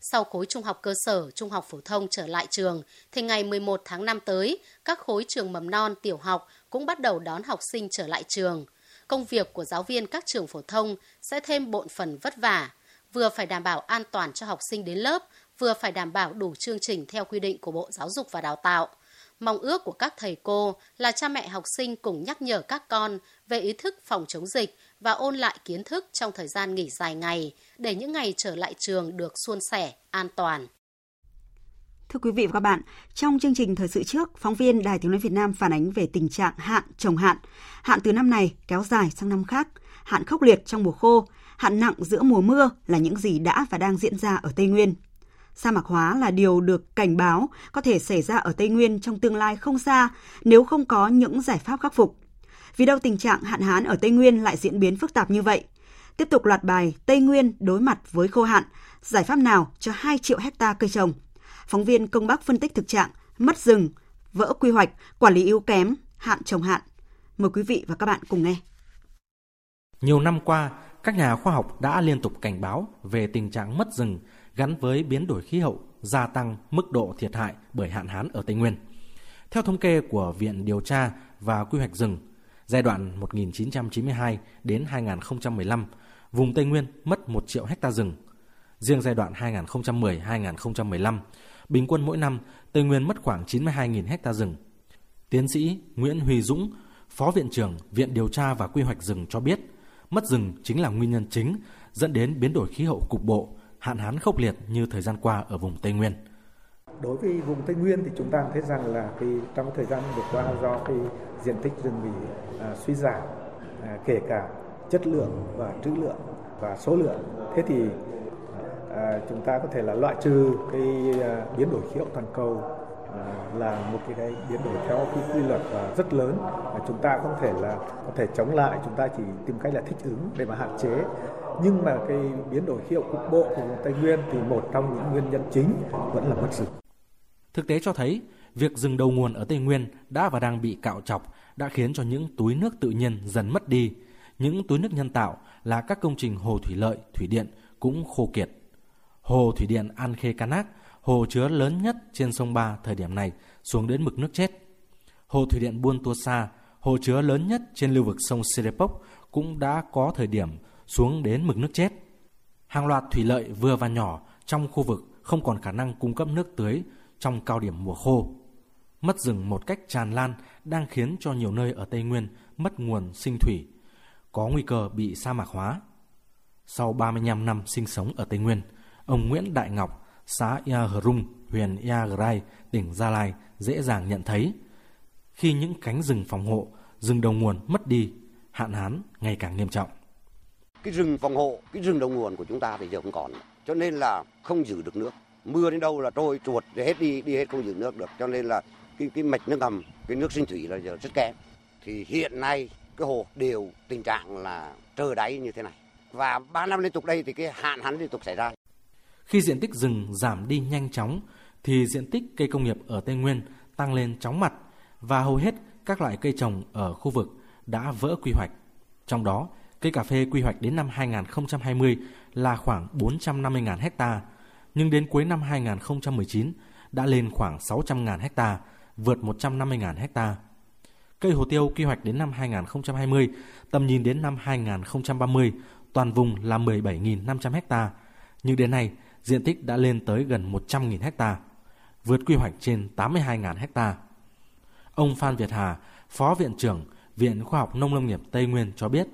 Sau khối trung học cơ sở, trung học phổ thông trở lại trường, thì ngày 11 tháng 5 tới, các khối trường mầm non, tiểu học cũng bắt đầu đón học sinh trở lại trường. Công việc của giáo viên các trường phổ thông sẽ thêm bộn phần vất vả, vừa phải đảm bảo an toàn cho học sinh đến lớp, vừa phải đảm bảo đủ chương trình theo quy định của Bộ Giáo dục và Đào tạo. Mong ước của các thầy cô là cha mẹ học sinh cùng nhắc nhở các con về ý thức phòng chống dịch và ôn lại kiến thức trong thời gian nghỉ dài ngày để những ngày trở lại trường được suôn sẻ, an toàn. Thưa quý vị và các bạn, trong chương trình thời sự trước, phóng viên Đài Tiếng nói Việt Nam phản ánh về tình trạng hạn trồng hạn. Hạn từ năm này kéo dài sang năm khác, hạn khốc liệt trong mùa khô, hạn nặng giữa mùa mưa là những gì đã và đang diễn ra ở Tây Nguyên. Sa mạc hóa là điều được cảnh báo có thể xảy ra ở Tây Nguyên trong tương lai không xa nếu không có những giải pháp khắc phục. Vì đâu tình trạng hạn hán ở Tây Nguyên lại diễn biến phức tạp như vậy? Tiếp tục loạt bài Tây Nguyên đối mặt với khô hạn, giải pháp nào cho 2 triệu hecta cây trồng? Phóng viên Công Bắc phân tích thực trạng mất rừng, vỡ quy hoạch, quản lý yếu kém, hạn trồng hạn. Mời quý vị và các bạn cùng nghe. Nhiều năm qua, các nhà khoa học đã liên tục cảnh báo về tình trạng mất rừng gắn với biến đổi khí hậu gia tăng mức độ thiệt hại bởi hạn hán ở Tây Nguyên. Theo thống kê của Viện Điều tra và Quy hoạch rừng, giai đoạn 1992 đến 2015, vùng Tây Nguyên mất 1 triệu hecta rừng. Riêng giai đoạn 2010-2015, bình quân mỗi năm Tây Nguyên mất khoảng 92.000 hecta rừng. Tiến sĩ Nguyễn Huy Dũng, Phó Viện trưởng Viện Điều tra và Quy hoạch rừng cho biết, mất rừng chính là nguyên nhân chính dẫn đến biến đổi khí hậu cục bộ, hạn hán khốc liệt như thời gian qua ở vùng Tây Nguyên. Đối với vùng Tây Nguyên thì chúng ta thấy rằng là cái trong thời gian vừa qua do cái diện tích rừng bị à, suy giảm à, kể cả chất lượng và trữ lượng và số lượng. Thế thì à, chúng ta có thể là loại trừ cái à, biến đổi khí hậu toàn cầu à, là một cái, cái biến đổi theo cái quy luật và rất lớn mà chúng ta không thể là có thể chống lại chúng ta chỉ tìm cách là thích ứng để mà hạn chế nhưng mà cái biến đổi khí hậu cục bộ của vùng Tây Nguyên thì một trong những nguyên nhân chính vẫn là mất rừng. Thực tế cho thấy, việc rừng đầu nguồn ở Tây Nguyên đã và đang bị cạo chọc đã khiến cho những túi nước tự nhiên dần mất đi. Những túi nước nhân tạo là các công trình hồ thủy lợi, thủy điện cũng khô kiệt. Hồ thủy điện An Khê Canak, hồ chứa lớn nhất trên sông Ba thời điểm này, xuống đến mực nước chết. Hồ thủy điện Buôn Tua Sa, hồ chứa lớn nhất trên lưu vực sông Serepok cũng đã có thời điểm xuống đến mực nước chết. Hàng loạt thủy lợi vừa và nhỏ trong khu vực không còn khả năng cung cấp nước tưới trong cao điểm mùa khô. Mất rừng một cách tràn lan đang khiến cho nhiều nơi ở Tây Nguyên mất nguồn sinh thủy, có nguy cơ bị sa mạc hóa. Sau 35 năm sinh sống ở Tây Nguyên, ông Nguyễn Đại Ngọc, xã Ia Hrung, huyện Ia Grai, tỉnh Gia Lai dễ dàng nhận thấy khi những cánh rừng phòng hộ, rừng đầu nguồn mất đi, hạn hán ngày càng nghiêm trọng. Cái rừng phòng hộ, cái rừng đầu nguồn của chúng ta thì giờ không còn, cho nên là không giữ được nước. Mưa đến đâu là trôi chuột hết đi đi hết không giữ nước được, cho nên là cái cái mạch nước ngầm, cái nước sinh thủy là giờ rất kém. Thì hiện nay cái hồ đều tình trạng là trơ đáy như thế này. Và 3 năm liên tục đây thì cái hạn hán liên tục xảy ra. Khi diện tích rừng giảm đi nhanh chóng thì diện tích cây công nghiệp ở Tây Nguyên tăng lên chóng mặt và hầu hết các loại cây trồng ở khu vực đã vỡ quy hoạch. Trong đó, cây cà phê quy hoạch đến năm 2020 là khoảng 450.000 hecta, nhưng đến cuối năm 2019 đã lên khoảng 600.000 hecta, vượt 150.000 hecta. Cây hồ tiêu quy hoạch đến năm 2020, tầm nhìn đến năm 2030, toàn vùng là 17.500 hecta, nhưng đến nay diện tích đã lên tới gần 100.000 hecta, vượt quy hoạch trên 82.000 hecta. Ông Phan Việt Hà, Phó Viện trưởng Viện Khoa học Nông Lâm nghiệp Tây Nguyên cho biết,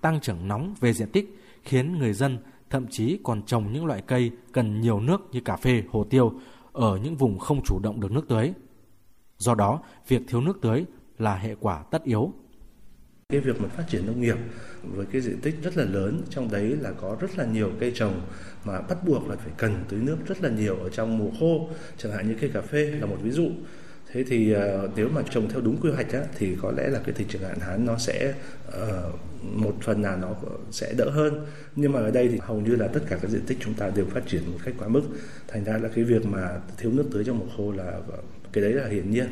tăng trưởng nóng về diện tích khiến người dân thậm chí còn trồng những loại cây cần nhiều nước như cà phê, hồ tiêu ở những vùng không chủ động được nước tưới. Do đó, việc thiếu nước tưới là hệ quả tất yếu. Cái việc mà phát triển nông nghiệp với cái diện tích rất là lớn, trong đấy là có rất là nhiều cây trồng mà bắt buộc là phải cần tưới nước rất là nhiều ở trong mùa khô, chẳng hạn như cây cà phê là một ví dụ. Thế thì uh, nếu mà trồng theo đúng quy hoạch á, thì có lẽ là cái thị trường hạn hán nó sẽ uh, một phần nào nó sẽ đỡ hơn. Nhưng mà ở đây thì hầu như là tất cả các diện tích chúng ta đều phát triển một cách quá mức. Thành ra là cái việc mà thiếu nước tưới trong mùa khô là ờ, cái đấy là hiển nhiên.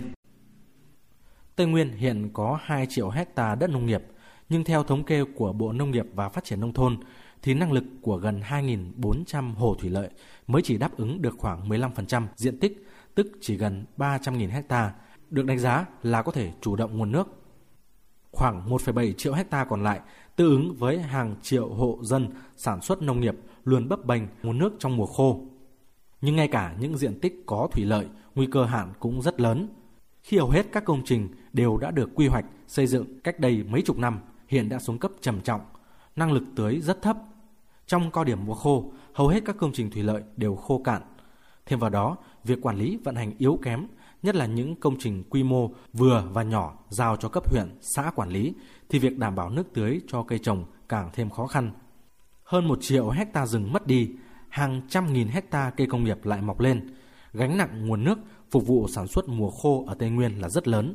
Tây Nguyên hiện có 2 triệu hecta đất nông nghiệp, nhưng theo thống kê của Bộ Nông nghiệp và Phát triển Nông thôn, thì năng lực của gần 2.400 hồ thủy lợi mới chỉ đáp ứng được khoảng 15% diện tích, tức chỉ gần 300.000 hecta, được đánh giá là có thể chủ động nguồn nước. Khoảng 1,7 triệu hecta còn lại tương ứng với hàng triệu hộ dân sản xuất nông nghiệp luôn bấp bênh nguồn nước trong mùa khô. Nhưng ngay cả những diện tích có thủy lợi, nguy cơ hạn cũng rất lớn. Khi hầu hết các công trình đều đã được quy hoạch xây dựng cách đây mấy chục năm, hiện đã xuống cấp trầm trọng, năng lực tưới rất thấp. Trong cao điểm mùa khô, hầu hết các công trình thủy lợi đều khô cạn. Thêm vào đó, việc quản lý vận hành yếu kém, nhất là những công trình quy mô vừa và nhỏ giao cho cấp huyện, xã quản lý, thì việc đảm bảo nước tưới cho cây trồng càng thêm khó khăn. Hơn một triệu hecta rừng mất đi, hàng trăm nghìn hecta cây công nghiệp lại mọc lên. Gánh nặng nguồn nước phục vụ sản xuất mùa khô ở Tây Nguyên là rất lớn.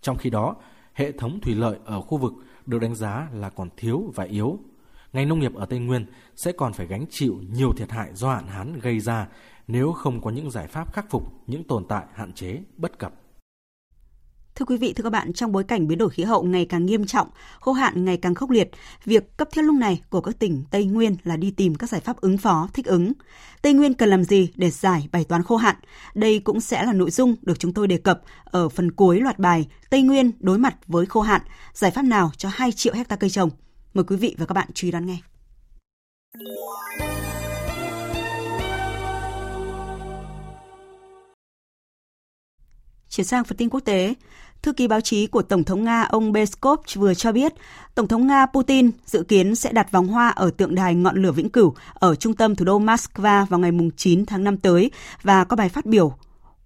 Trong khi đó, hệ thống thủy lợi ở khu vực được đánh giá là còn thiếu và yếu. Ngành nông nghiệp ở Tây Nguyên sẽ còn phải gánh chịu nhiều thiệt hại do hạn hán gây ra nếu không có những giải pháp khắc phục những tồn tại hạn chế bất cập. Thưa quý vị, thưa các bạn, trong bối cảnh biến đổi khí hậu ngày càng nghiêm trọng, khô hạn ngày càng khốc liệt, việc cấp thiết lúc này của các tỉnh Tây Nguyên là đi tìm các giải pháp ứng phó, thích ứng. Tây Nguyên cần làm gì để giải bài toán khô hạn? Đây cũng sẽ là nội dung được chúng tôi đề cập ở phần cuối loạt bài Tây Nguyên đối mặt với khô hạn, giải pháp nào cho 2 triệu hecta cây trồng. Mời quý vị và các bạn chú ý đón nghe. Chuyển sang phần tin quốc tế, thư ký báo chí của Tổng thống Nga ông Peskov vừa cho biết, Tổng thống Nga Putin dự kiến sẽ đặt vòng hoa ở tượng đài ngọn lửa vĩnh cửu ở trung tâm thủ đô Moscow vào ngày 9 tháng 5 tới và có bài phát biểu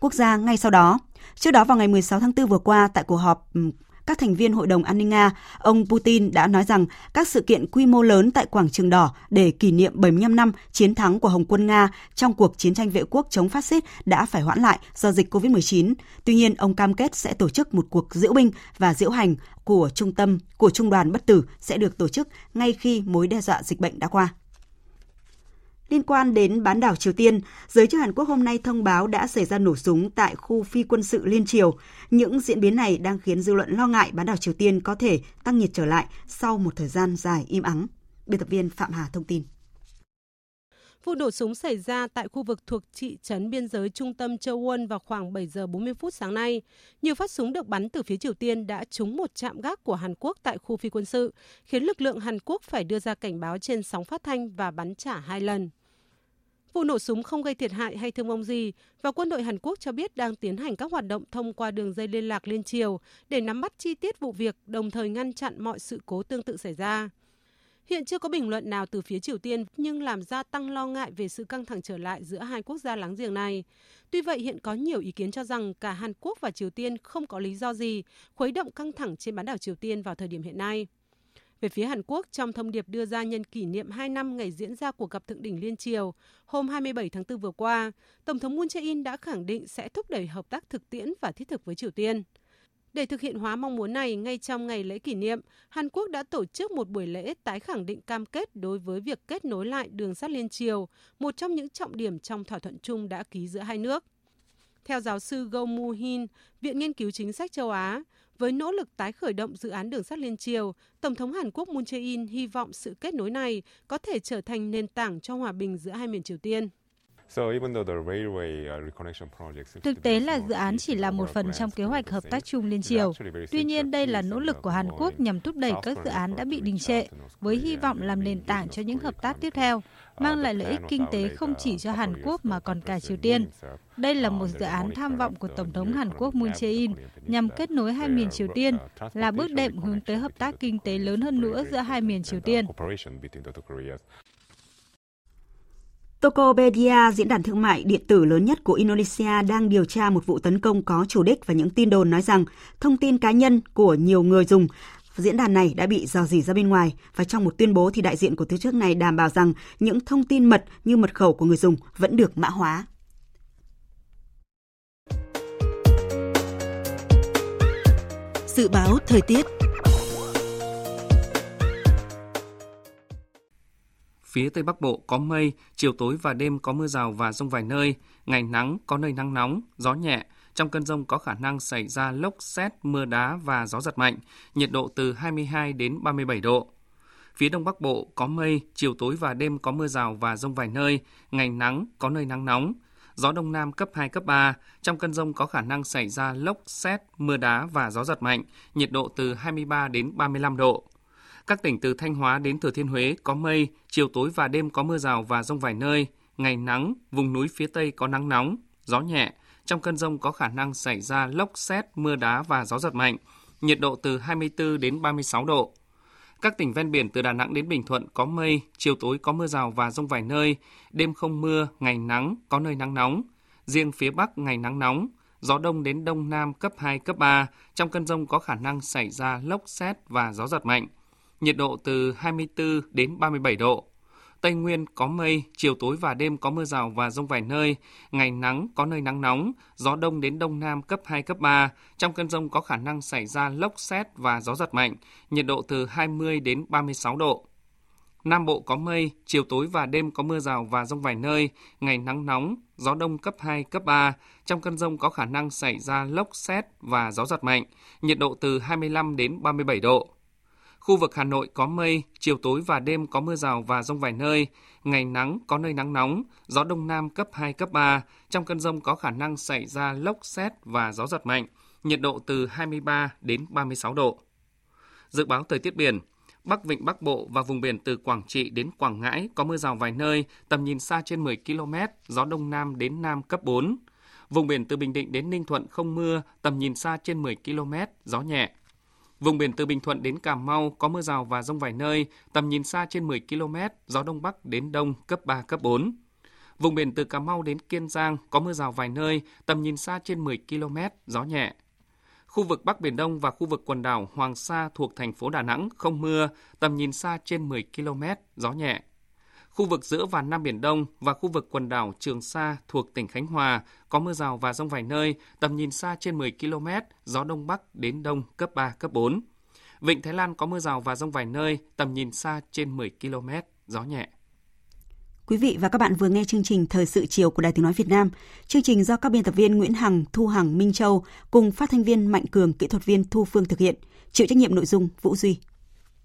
quốc gia ngay sau đó. Trước đó vào ngày 16 tháng 4 vừa qua tại cuộc họp các thành viên Hội đồng An ninh Nga, ông Putin đã nói rằng các sự kiện quy mô lớn tại Quảng Trường Đỏ để kỷ niệm 75 năm chiến thắng của Hồng quân Nga trong cuộc chiến tranh vệ quốc chống phát xít đã phải hoãn lại do dịch COVID-19. Tuy nhiên, ông cam kết sẽ tổ chức một cuộc diễu binh và diễu hành của trung tâm của trung đoàn bất tử sẽ được tổ chức ngay khi mối đe dọa dịch bệnh đã qua. Liên quan đến bán đảo Triều Tiên, giới chức Hàn Quốc hôm nay thông báo đã xảy ra nổ súng tại khu phi quân sự Liên Triều. Những diễn biến này đang khiến dư luận lo ngại bán đảo Triều Tiên có thể tăng nhiệt trở lại sau một thời gian dài im ắng. Biên tập viên Phạm Hà thông tin. Vụ nổ súng xảy ra tại khu vực thuộc thị trấn biên giới trung tâm Châu Won vào khoảng 7 giờ 40 phút sáng nay. Nhiều phát súng được bắn từ phía Triều Tiên đã trúng một trạm gác của Hàn Quốc tại khu phi quân sự, khiến lực lượng Hàn Quốc phải đưa ra cảnh báo trên sóng phát thanh và bắn trả hai lần. Vụ nổ súng không gây thiệt hại hay thương vong gì và quân đội Hàn Quốc cho biết đang tiến hành các hoạt động thông qua đường dây liên lạc liên triều để nắm bắt chi tiết vụ việc, đồng thời ngăn chặn mọi sự cố tương tự xảy ra. Hiện chưa có bình luận nào từ phía Triều Tiên nhưng làm gia tăng lo ngại về sự căng thẳng trở lại giữa hai quốc gia láng giềng này. Tuy vậy, hiện có nhiều ý kiến cho rằng cả Hàn Quốc và Triều Tiên không có lý do gì khuấy động căng thẳng trên bán đảo Triều Tiên vào thời điểm hiện nay. Về phía Hàn Quốc, trong thông điệp đưa ra nhân kỷ niệm 2 năm ngày diễn ra cuộc gặp thượng đỉnh liên triều hôm 27 tháng 4 vừa qua, Tổng thống Moon Jae-in đã khẳng định sẽ thúc đẩy hợp tác thực tiễn và thiết thực với Triều Tiên. Để thực hiện hóa mong muốn này, ngay trong ngày lễ kỷ niệm, Hàn Quốc đã tổ chức một buổi lễ tái khẳng định cam kết đối với việc kết nối lại đường sắt liên triều, một trong những trọng điểm trong thỏa thuận chung đã ký giữa hai nước. Theo giáo sư Go Mu Hin, Viện Nghiên cứu Chính sách châu Á, với nỗ lực tái khởi động dự án đường sắt liên triều, Tổng thống Hàn Quốc Moon Jae-in hy vọng sự kết nối này có thể trở thành nền tảng cho hòa bình giữa hai miền Triều Tiên. Thực tế là dự án chỉ là một phần trong kế hoạch hợp tác chung liên triều. Tuy nhiên, đây là nỗ lực của Hàn Quốc nhằm thúc đẩy các dự án đã bị đình trệ, với hy vọng làm nền tảng cho những hợp tác tiếp theo, mang lại lợi ích kinh tế không chỉ cho Hàn Quốc mà còn cả Triều Tiên. Đây là một dự án tham vọng của Tổng thống Hàn Quốc Moon Jae-in nhằm kết nối hai miền Triều Tiên, là bước đệm hướng tới hợp tác kinh tế lớn hơn nữa giữa hai miền Triều Tiên. Tokopedia, diễn đàn thương mại điện tử lớn nhất của Indonesia đang điều tra một vụ tấn công có chủ đích và những tin đồn nói rằng thông tin cá nhân của nhiều người dùng diễn đàn này đã bị dò dỉ ra bên ngoài và trong một tuyên bố thì đại diện của tổ chức này đảm bảo rằng những thông tin mật như mật khẩu của người dùng vẫn được mã hóa. Dự báo thời tiết Phía Tây Bắc Bộ có mây, chiều tối và đêm có mưa rào và rông vài nơi, ngày nắng, có nơi nắng nóng, gió nhẹ. Trong cơn rông có khả năng xảy ra lốc xét, mưa đá và gió giật mạnh, nhiệt độ từ 22 đến 37 độ. Phía Đông Bắc Bộ có mây, chiều tối và đêm có mưa rào và rông vài nơi, ngày nắng, có nơi nắng nóng. Gió Đông Nam cấp 2, cấp 3. Trong cơn rông có khả năng xảy ra lốc, xét, mưa đá và gió giật mạnh, nhiệt độ từ 23 đến 35 độ. Các tỉnh từ Thanh Hóa đến Thừa Thiên Huế có mây, chiều tối và đêm có mưa rào và rông vài nơi, ngày nắng, vùng núi phía Tây có nắng nóng, gió nhẹ. Trong cơn rông có khả năng xảy ra lốc xét, mưa đá và gió giật mạnh, nhiệt độ từ 24 đến 36 độ. Các tỉnh ven biển từ Đà Nẵng đến Bình Thuận có mây, chiều tối có mưa rào và rông vài nơi, đêm không mưa, ngày nắng, có nơi nắng nóng. Riêng phía Bắc ngày nắng nóng, gió đông đến đông nam cấp 2, cấp 3. Trong cơn rông có khả năng xảy ra lốc xét và gió giật mạnh nhiệt độ từ 24 đến 37 độ. Tây Nguyên có mây, chiều tối và đêm có mưa rào và rông vài nơi, ngày nắng có nơi nắng nóng, gió đông đến đông nam cấp 2, cấp 3. Trong cơn rông có khả năng xảy ra lốc xét và gió giật mạnh, nhiệt độ từ 20 đến 36 độ. Nam Bộ có mây, chiều tối và đêm có mưa rào và rông vài nơi, ngày nắng nóng, gió đông cấp 2, cấp 3. Trong cơn rông có khả năng xảy ra lốc xét và gió giật mạnh, nhiệt độ từ 25 đến 37 độ. Khu vực Hà Nội có mây, chiều tối và đêm có mưa rào và rông vài nơi, ngày nắng có nơi nắng nóng, gió đông nam cấp 2, cấp 3. Trong cơn rông có khả năng xảy ra lốc xét và gió giật mạnh, nhiệt độ từ 23 đến 36 độ. Dự báo thời tiết biển, Bắc Vịnh Bắc Bộ và vùng biển từ Quảng Trị đến Quảng Ngãi có mưa rào vài nơi, tầm nhìn xa trên 10 km, gió đông nam đến nam cấp 4. Vùng biển từ Bình Định đến Ninh Thuận không mưa, tầm nhìn xa trên 10 km, gió nhẹ. Vùng biển từ Bình Thuận đến Cà Mau có mưa rào và rông vài nơi, tầm nhìn xa trên 10 km, gió đông bắc đến đông cấp 3, cấp 4. Vùng biển từ Cà Mau đến Kiên Giang có mưa rào vài nơi, tầm nhìn xa trên 10 km, gió nhẹ. Khu vực Bắc Biển Đông và khu vực quần đảo Hoàng Sa thuộc thành phố Đà Nẵng không mưa, tầm nhìn xa trên 10 km, gió nhẹ. Khu vực giữa và Nam Biển Đông và khu vực quần đảo Trường Sa thuộc tỉnh Khánh Hòa có mưa rào và rông vài nơi, tầm nhìn xa trên 10 km, gió Đông Bắc đến Đông cấp 3, cấp 4. Vịnh Thái Lan có mưa rào và rông vài nơi, tầm nhìn xa trên 10 km, gió nhẹ. Quý vị và các bạn vừa nghe chương trình Thời sự chiều của Đài Tiếng Nói Việt Nam. Chương trình do các biên tập viên Nguyễn Hằng, Thu Hằng, Minh Châu cùng phát thanh viên Mạnh Cường, kỹ thuật viên Thu Phương thực hiện. Chịu trách nhiệm nội dung Vũ Duy.